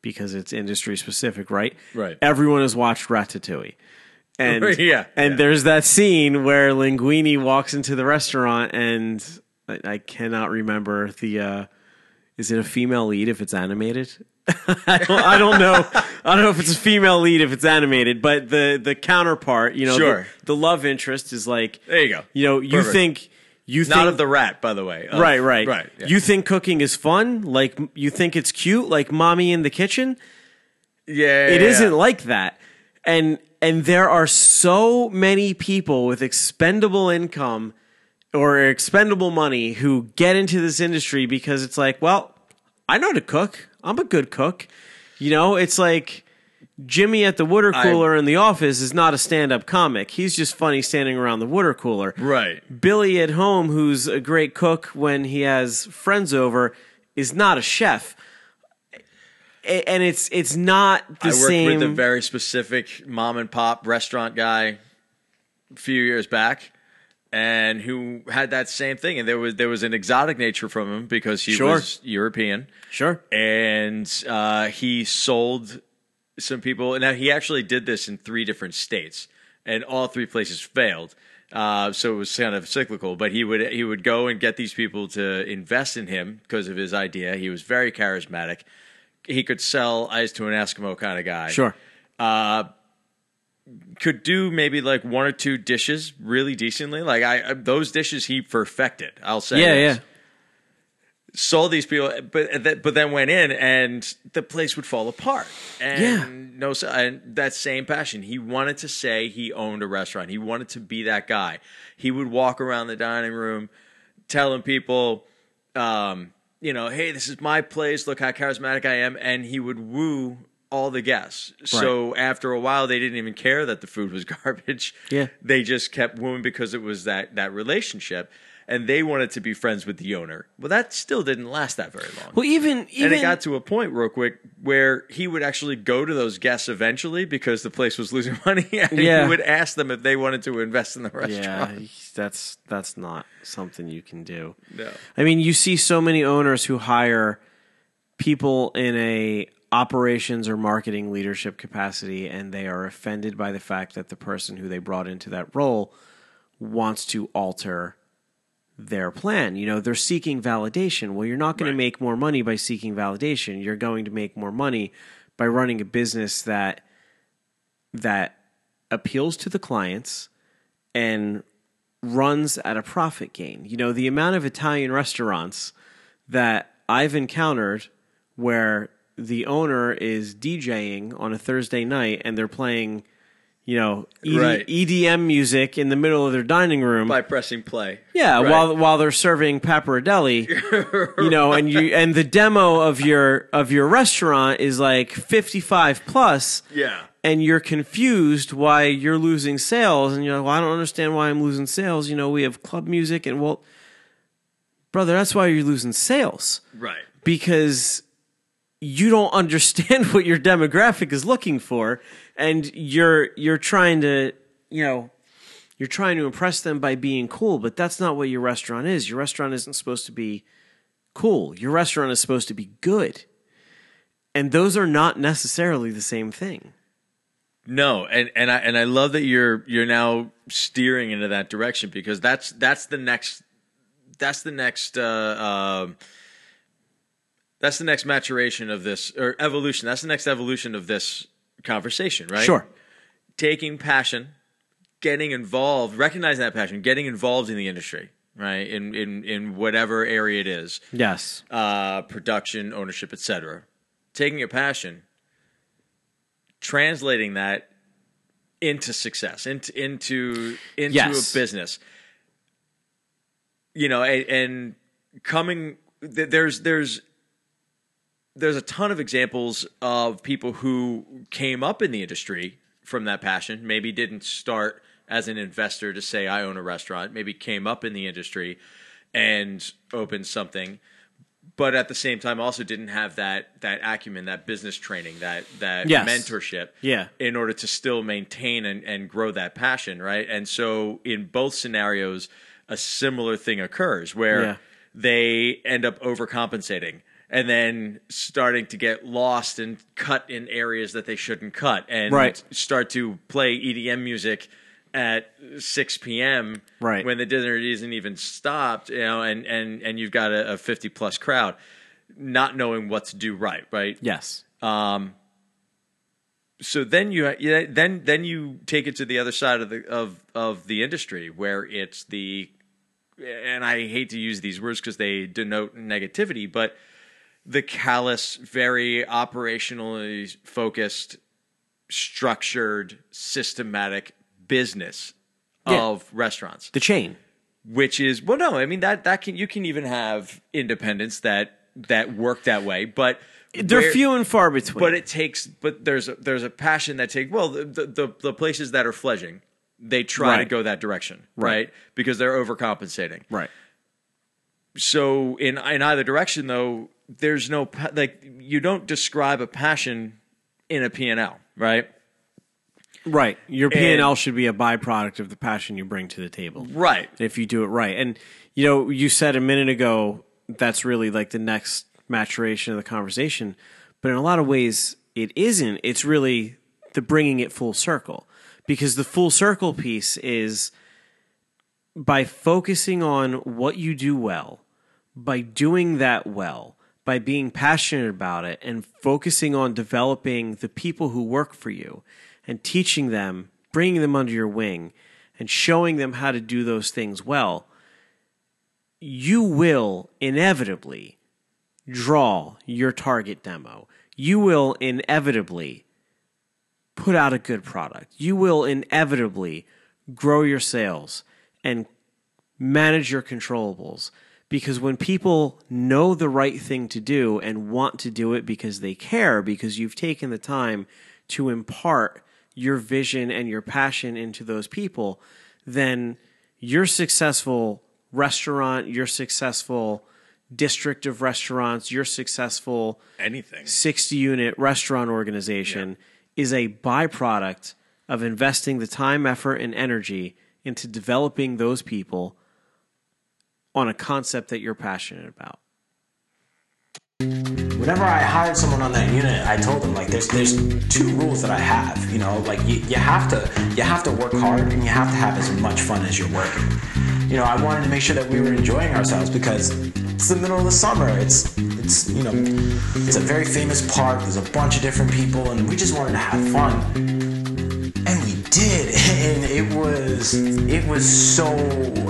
because it's industry specific right Right. everyone has watched ratatouille and Yeah, and yeah. there's that scene where Linguini walks into the restaurant and I, I cannot remember the uh is it a female lead if it's animated? I, don't, I don't know. I don't know if it's a female lead if it's animated, but the the counterpart, you know, Sure. the, the love interest is like There you go. You know, you Perfect. think You Not think, of the rat, by the way. Of- right, right, right. yeah. You think cooking is fun? Like you think it's cute? Like mommy in the kitchen? yeah, It yeah, not yeah. like that. And and there are so many people with expendable income or expendable money who get into this industry because it's like, well, I know how to cook. I'm a good cook. You know, it's like Jimmy at the water cooler in the office is not a stand-up comic. He's just funny standing around the water cooler. Right. Billy at home, who's a great cook when he has friends over, is not a chef. And it's it's not the same. I worked same. with a very specific mom and pop restaurant guy a few years back, and who had that same thing. And there was there was an exotic nature from him because he Sure. was European, sure. and uh, he sold some people. Now he actually did this in three different states, and all three places failed. Uh, so it was kind of cyclical, but he would he would go and get these people to invest in him because of his idea. He was very charismatic. He could sell ice to an Eskimo kind of guy Sure. Could do maybe like one or two dishes really decently. Like I, those dishes he perfected. I'll say. Yeah, yeah. Sold these people, but but then went in and the place would fall apart. And Yeah. no, and that same passion. He wanted to say he owned a restaurant. He wanted to be that guy. He would walk around the dining room, telling people, um, you know, hey, this is my place. Look how charismatic I am, and he would woo all the guests. So after a while, they didn't even care that the food was garbage. Yeah. they just kept wooing because it was that that relationship, and they wanted to be friends with the owner. Well, that still didn't last that very long. Well, even even and it got to a point real quick where he would actually go to those guests eventually because the place was losing money, and Yeah. he would ask them if they wanted to invest in the restaurant. yeah, that's that's not something you can do. No. I mean, you see so many owners who hire people in a operations or marketing leadership capacity and they are offended by the fact that the person who they brought into that role wants to alter their plan. You know, they're seeking validation. Well, you're not going Right. to make more money by seeking validation. You're going to make more money by running a business that that appeals to the clients and runs at a profit gain. You know, the amount of Italian restaurants that I've encountered where the owner is DJing on a Thursday night and they're playing, you know, ED, Right. EDM music in the middle of their dining room. By pressing play. Yeah, Right. while while they're serving pappardelle, you know, and you and the demo of your of your restaurant is like 55 plus. Yeah. And you're confused why you're losing sales and you're like, "Well, I don't understand why I'm losing sales. You know, we have club music and well, brother, that's why you're losing sales Right. because you don't understand what your demographic is looking for and you're you're trying to you know you're trying to impress them by being cool but that's not what your restaurant is. Your restaurant isn't supposed to be cool. Your restaurant is supposed to be good. And those are not necessarily the same thing. No, and and I and I love that you're you're now steering into that direction because that's that's the next that's the next uh, um that's the next maturation of this or evolution. That's the next evolution of this conversation, right? sure Taking passion, getting involved, recognizing that passion, getting involved in the industry, right? In in in whatever area it is, yes uh, production, ownership, etc. Taking a passion, translating that into success, into into into Yes. a business. You know, and, and coming there's there's there's a ton of examples of people who came up in the industry from that passion. Maybe didn't start as an investor to say I own a restaurant. Maybe came up in the industry and opened something, but at the same time also didn't have that that acumen, that business training, that that Yes. mentorship. Yeah. In order to still maintain and, and grow that passion, right? And so in both scenarios, a similar thing occurs where Yeah. they end up overcompensating and then starting to get lost and cut in areas that they shouldn't cut and Right. start to play EDM music at 6 p.m. Right. when the dinner isn't even stopped, you know, and and and you've got a, a 50 plus crowd not knowing what to do right, right? yes Um, so then you then then you take it to the other side of the of of the industry where it's the and I hate to use these words because they denote negativity, but the callous, very operationally focused, structured, systematic business Yeah. of restaurants The chain. which is well no i mean that that can you can even have independents that that work that way but They're where- few and far between. but it takes but there's a, there's a passion that takes well the, the the places that are fledging they try to go that direction Right. right because they're overcompensating right. so in in either direction though there's no like you don't describe a passion in a P&L right Right. Your P and L should be a byproduct of the passion you bring to the table. right If you do it right. And you know, you said a minute ago that's really like the next maturation of the conversation, but in a lot of ways it isn't. It's really the bringing it full circle. Because the full circle piece is by focusing on what you do well, by doing that well, by being passionate about it and focusing on developing the people who work for you and teaching them, bringing them under your wing and showing them how to do those things well, you will inevitably draw your target demo. You will inevitably put out a good product. You will inevitably grow your sales and manage your controllables. Because when people know the right thing to do and want to do it because they care, because you've taken the time to impart your vision and your passion into those people, then your successful restaurant, your successful district of restaurants, your successful anything. 60 unit restaurant organization is a byproduct of investing the time, effort, and energy into developing those people on a concept that you're passionate about. Whenever I hired someone on that unit, I told them like there's there's two rules that I have. You know, like you, you have to you have to work hard and you have to have as much fun as you're working. You know, I wanted to make sure that we were enjoying ourselves because it's the middle of the summer. It's it's you know it's a very famous park. There's a bunch of different people, and we just wanted to have fun. Did, and it was it was so.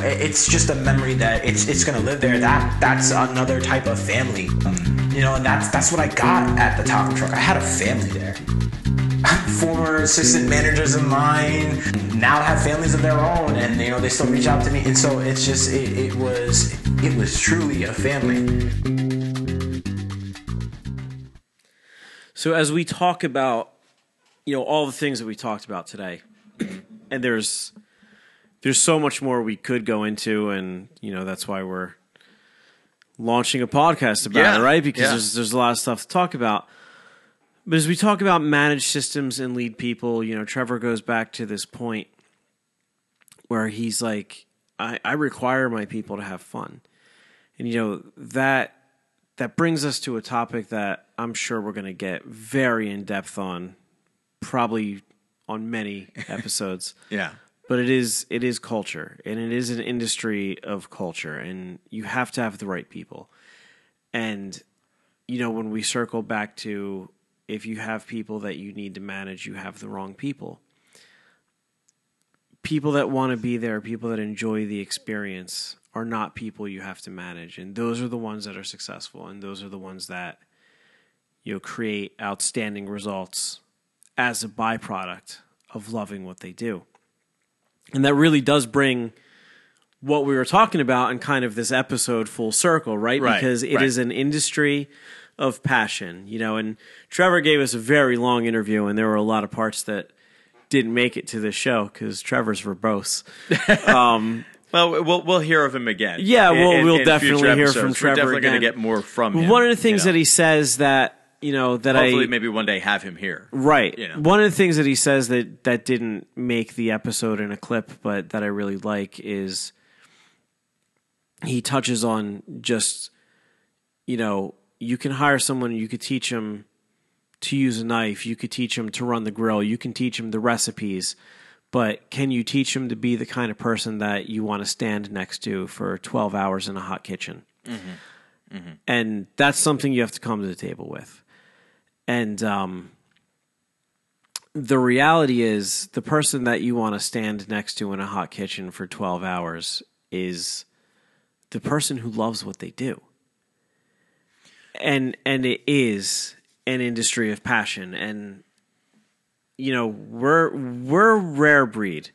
It's just a memory that it's it's gonna live there. That that's another type of family, you know. And that's that's what I got at the taco truck. I had a family there. Former assistant managers of mine now have families of their own, and you know they still reach out to me. And so it's just it, it was it was truly a family. So as we talk about, you know, all the things that we talked about today, and there's there's so much more we could go into, and you know that's why we're launching a podcast about Yeah, it, right? Because yeah. there's there's a lot of stuff to talk about. But as we talk about managed systems and lead people, you know, Trevor goes back to this point where he's like, I, I require my people to have fun. And you know, that that brings us to a topic that I'm sure we're going to get very in depth on, probably on many episodes. yeah But it is it is culture, and it is an industry of culture, and you have to have the right people. And you know, when we circle back to if you have people that you need to manage, you have the wrong people. People that want to be there, people that enjoy the experience, are not people you have to manage, and those are the ones that are successful, and those are the ones that you know create outstanding results as a byproduct of loving what they do. And that really does bring what we were talking about in kind of this episode full circle, right? Right, because it is right. an industry of passion, you know. And Trevor gave us a very long interview, and there were a lot of parts that didn't make it to the show because Trevor's verbose. Um, well we'll we'll hear of him again Yeah, in- we'll- we'll in definitely hear from Trevor. we're definitely gonna get more from him One of the things you know. that he says that you know that hopefully I maybe one day have him here Right. You know. One of the things that he says that that didn't make the episode in a clip, but that I really like is he touches on just you know you can hire someone, you could teach him to use a knife, you could teach him to run the grill, you can teach him the recipes, but can you teach him to be the kind of person that you want to stand next to for 12 hours in a hot kitchen? Mm-hmm. Mm-hmm. And that's something you have to come to the table with. And um, the reality is, the person that you want to stand next to in a hot kitchen for 12 hours is the person who loves what they do. And and it is an industry of passion and you know, we're we're rare breed.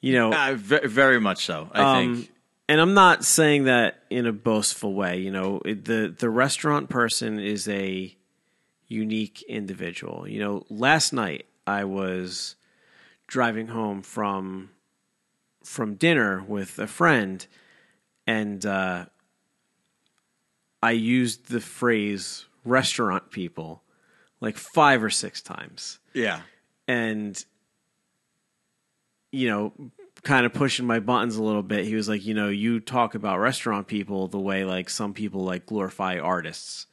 You know, Uh, very much so. I um, think. and I'm not saying that in a boastful way. You know, the the restaurant person is a unique individual. You know, last night I was driving home from from dinner with a friend, and uh, I used the phrase "restaurant people" like five or six times Yeah. and you know kind of pushing my buttons a little bit he was like you know you talk about restaurant people the way like some people like glorify artists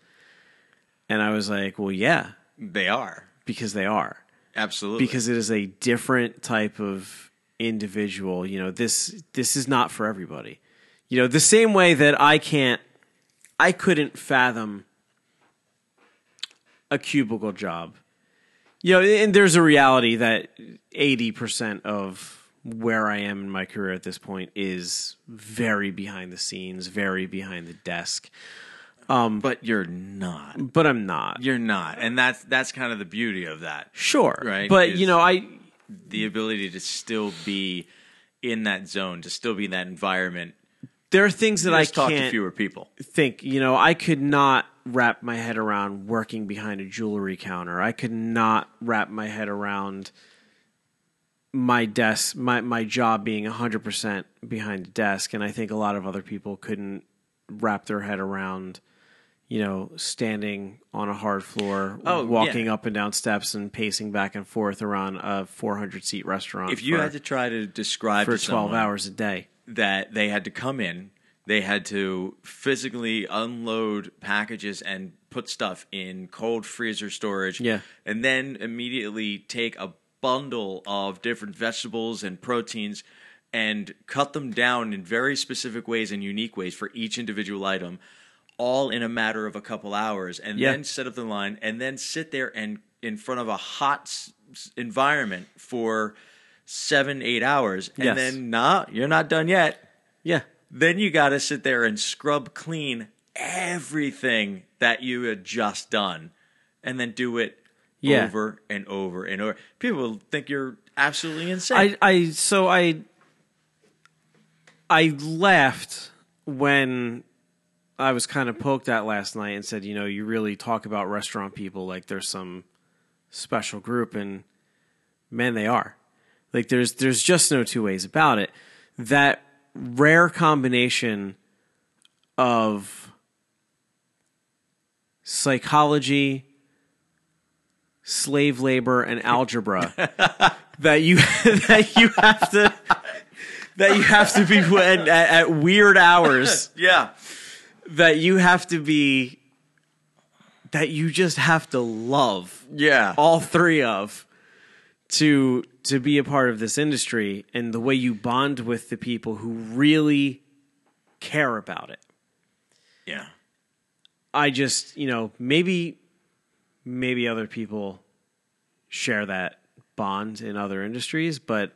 and i was like well yeah. They are. because they are. Absolutely. because it is a different type of individual. You know this this is not for everybody. You know the same way that i can't i couldn't fathom a cubicle job. You know and there's a reality that 80% of where i am in my career at this point is very behind the scenes very behind the desk Um, but you're not. but i'm not You're not. And that's that's kind of the beauty of that. sure Right, but you know i The ability to still be in that zone, to still be in that environment. there are things that i talk to fewer people. think, you know, I could not wrap my head around working behind a jewelry counter. I could not wrap my head around my desk, my my job being 100% behind a desk and I think a lot of other people couldn't wrap their head around you know, standing on a hard floor, Oh, walking yeah. up and down steps and pacing back and forth around a 400 seat restaurant. If you for, had to try to describe for to 12 hours a day. that they had to come in, they had to physically unload packages and put stuff in cold freezer storage. Yeah. And then immediately take a bundle of different vegetables and proteins and cut them down in very specific ways and unique ways for each individual item, all in a matter of a couple hours, and Yeah. then set up the line and then sit there and in front of a hot s- environment for seven, eight hours, and Yes. then nah, you're not done yet. Yeah. Then you got to sit there and scrub clean everything that you had just done, and then do it Yeah. over and over and over. People think you're absolutely insane. I, I so I I laughed when I was kind of poked at last night and said, you know, you really talk about restaurant people like there's some special group and man they are. Like there's there's just no two ways about it. That rare combination of psychology, slave labor, and algebra that you that you have to that you have to be at, at, at weird hours yeah, that you have to be that you just have to love yeah. all three of to to be a part of this industry and the way you bond with the people who really care about it yeah. i just you know maybe maybe other people share that bond in other industries but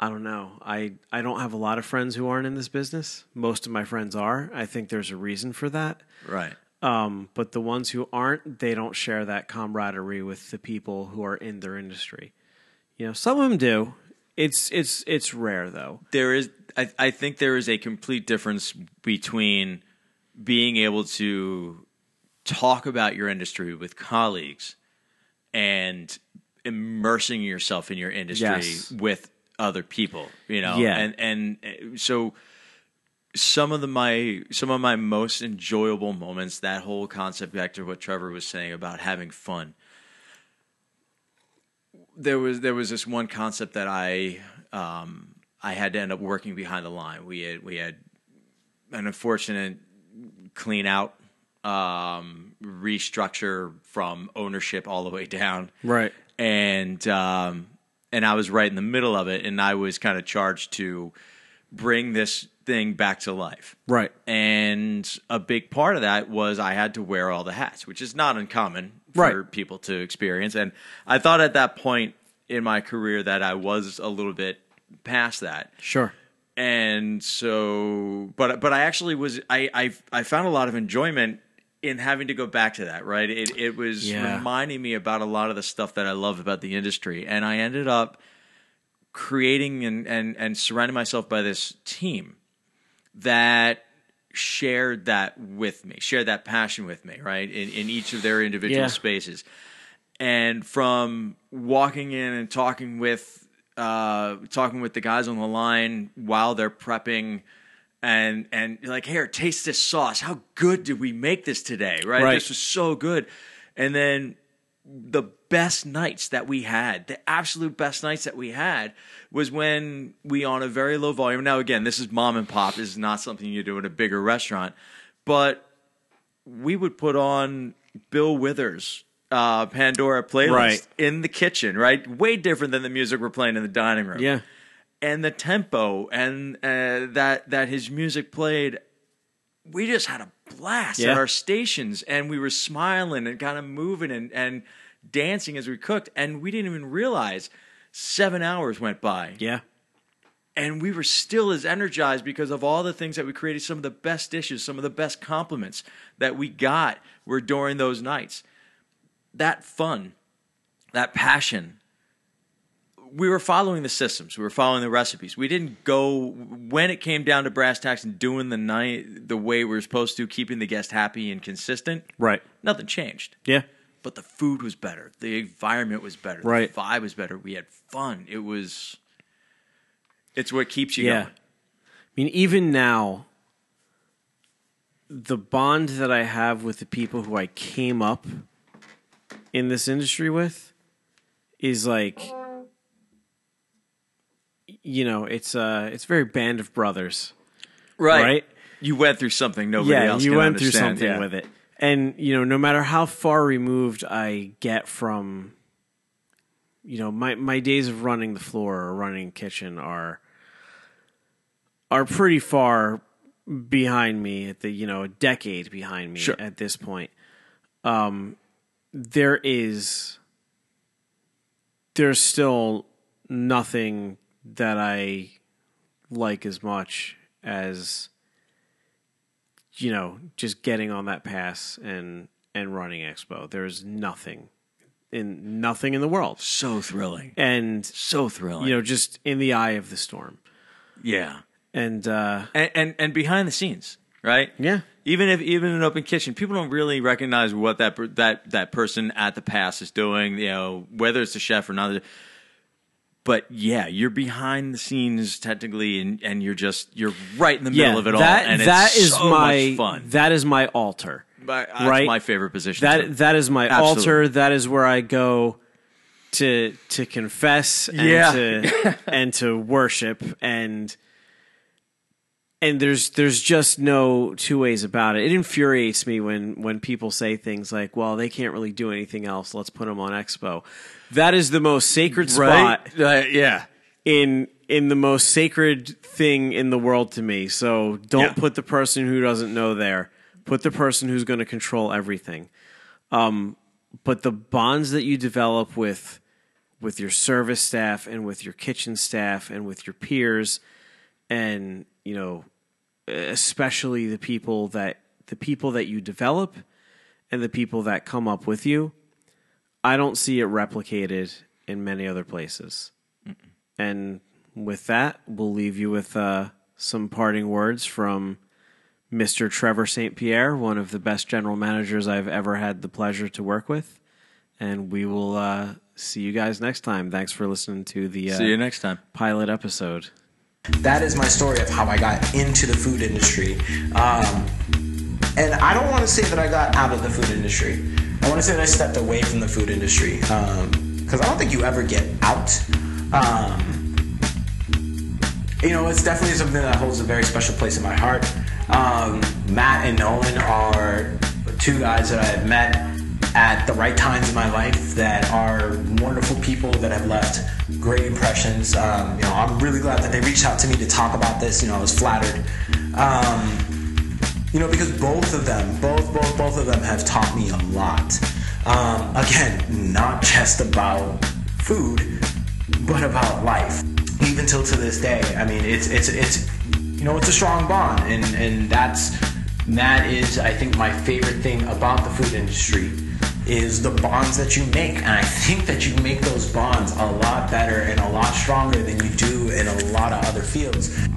i don't know i i don't have a lot of friends who aren't in this business most of my friends are i think there's a reason for that Right. um, but the ones who aren't, they don't share that camaraderie with the people who are in their industry. You know, some of them do. It's it's it's rare though. there is I, I think there is a complete difference between being able to talk about your industry with colleagues and immersing yourself in your industry Yes. with other people you know Yeah. and and uh, so some of the my some of my most enjoyable moments that whole concept back to what Trevor was saying about having fun there was there was this one concept that I um, I had to end up working behind the line. We had we had an unfortunate clean out um, restructure from ownership all the way down, Right. and um, and I was right in the middle of it, and I was kind of charged to bring this thing back to life. Right. And a big part of that was I had to wear all the hats, which is not uncommon for Right. people to experience. And I thought at that point in my career that I was a little bit past that. Sure. and so but but I actually was I I I found a lot of enjoyment in having to go back to that right it it was Yeah. reminding me about a lot of the stuff that I love about the industry and I ended up creating and and and surrounding myself by this team that shared that with me shared that passion with me right in in each of their individual Yeah. spaces and from walking in and talking with uh, talking with the guys on the line while they're prepping and and you're like here taste this sauce how good did we make this today right, Right. this was so good and then the best nights that we had the absolute best nights that we had was when we on a very low volume now again this is mom and pop this is not something you do in a bigger restaurant but we would put on Bill Withers uh, Pandora playlist Right. in the kitchen, right? Way different than the music we're playing in the dining room. Yeah. And the tempo and uh, that that his music played. We just had a blast Yeah. at our stations, and we were smiling and kind of moving and and dancing as we cooked, and we didn't even realize seven hours went by Yeah. and we were still as energized because of all the things that we created. Some of the best dishes, some of the best compliments that we got were during those nights. That fun, that passion. We were following the systems. We were following the recipes. We didn't go when it came down to brass tacks and doing the night the way we were supposed to, keeping the guest happy and consistent. Right. Nothing changed Yeah. but the food was better. The environment was better. Right. The vibe was better. We had fun. It was. It's what keeps you Yeah. going. I mean, even now, the bond that I have with the people who I came up in this industry with is like, you know, it's uh, it's very band of brothers, right? Right. You went through something nobody else. yeah, else you went through something Yeah. with it, and you know, no matter how far removed I get from, you know, my my days of running the floor or running kitchen are are pretty far behind me at the you know a decade behind me Sure. at this point. Um, there is there's still nothing that I like as much as you know just getting on that pass and and running expo there's nothing in nothing in the world So thrilling. and So thrilling. you know just in the eye of the storm yeah. and uh And, and and behind the scenes, right? Yeah. Even if even in an open kitchen, people don't really recognize what that that that person at the pass is doing. You know, whether it's the chef or not. But yeah, you're behind the scenes technically, and, and you're just you're right in the middle of it all, that and that it's is so my much fun. that is my altar But uh, that's right? my favorite position. too. that that is my Absolutely. altar that is where i go to to confess and Yeah. to and to worship and and there's there's just no two ways about it it infuriates me when when people say things like well they can't really do anything else let's put them on expo that is the most sacred spot right? Uh, yeah. in in the most sacred thing in the world to me. So don't Yeah. put the person who doesn't know there. Put the person who's going to control everything. Um, but the bonds that you develop with with your service staff and with your kitchen staff and with your peers and you know especially the people that the people that you develop and the people that come up with you I don't see it replicated in many other places. And with that, we'll leave you with uh, some parting words from Mr. Trevor St. Pierre, one of the best general managers I've ever had the pleasure to work with. And we will uh, see you guys next time. Thanks for listening to the uh, See you next time. pilot episode. That is my story of how I got into the food industry. Um, and I don't want to say that I got out of the food industry. I want to say that I stepped away from the food industry because I don't think you ever get out. Um, you know, it's definitely something that holds a very special place in my heart. Um, Matt and Nolan are two guys that I have met at the right times in my life that are wonderful people that have left great impressions. Um, you know, I'm really glad that they reached out to me to talk about this. You know, I was flattered. Um, you know, because both of them, both, both, both of them have taught me a lot. Um, again, not just about food, but about life. even till to this day. I mean, it's it's it's you know it's a strong bond, and and that's that is I think my favorite thing about the food industry is the bonds that you make. And I think that you make those bonds a lot better and a lot stronger than you do in a lot of other fields.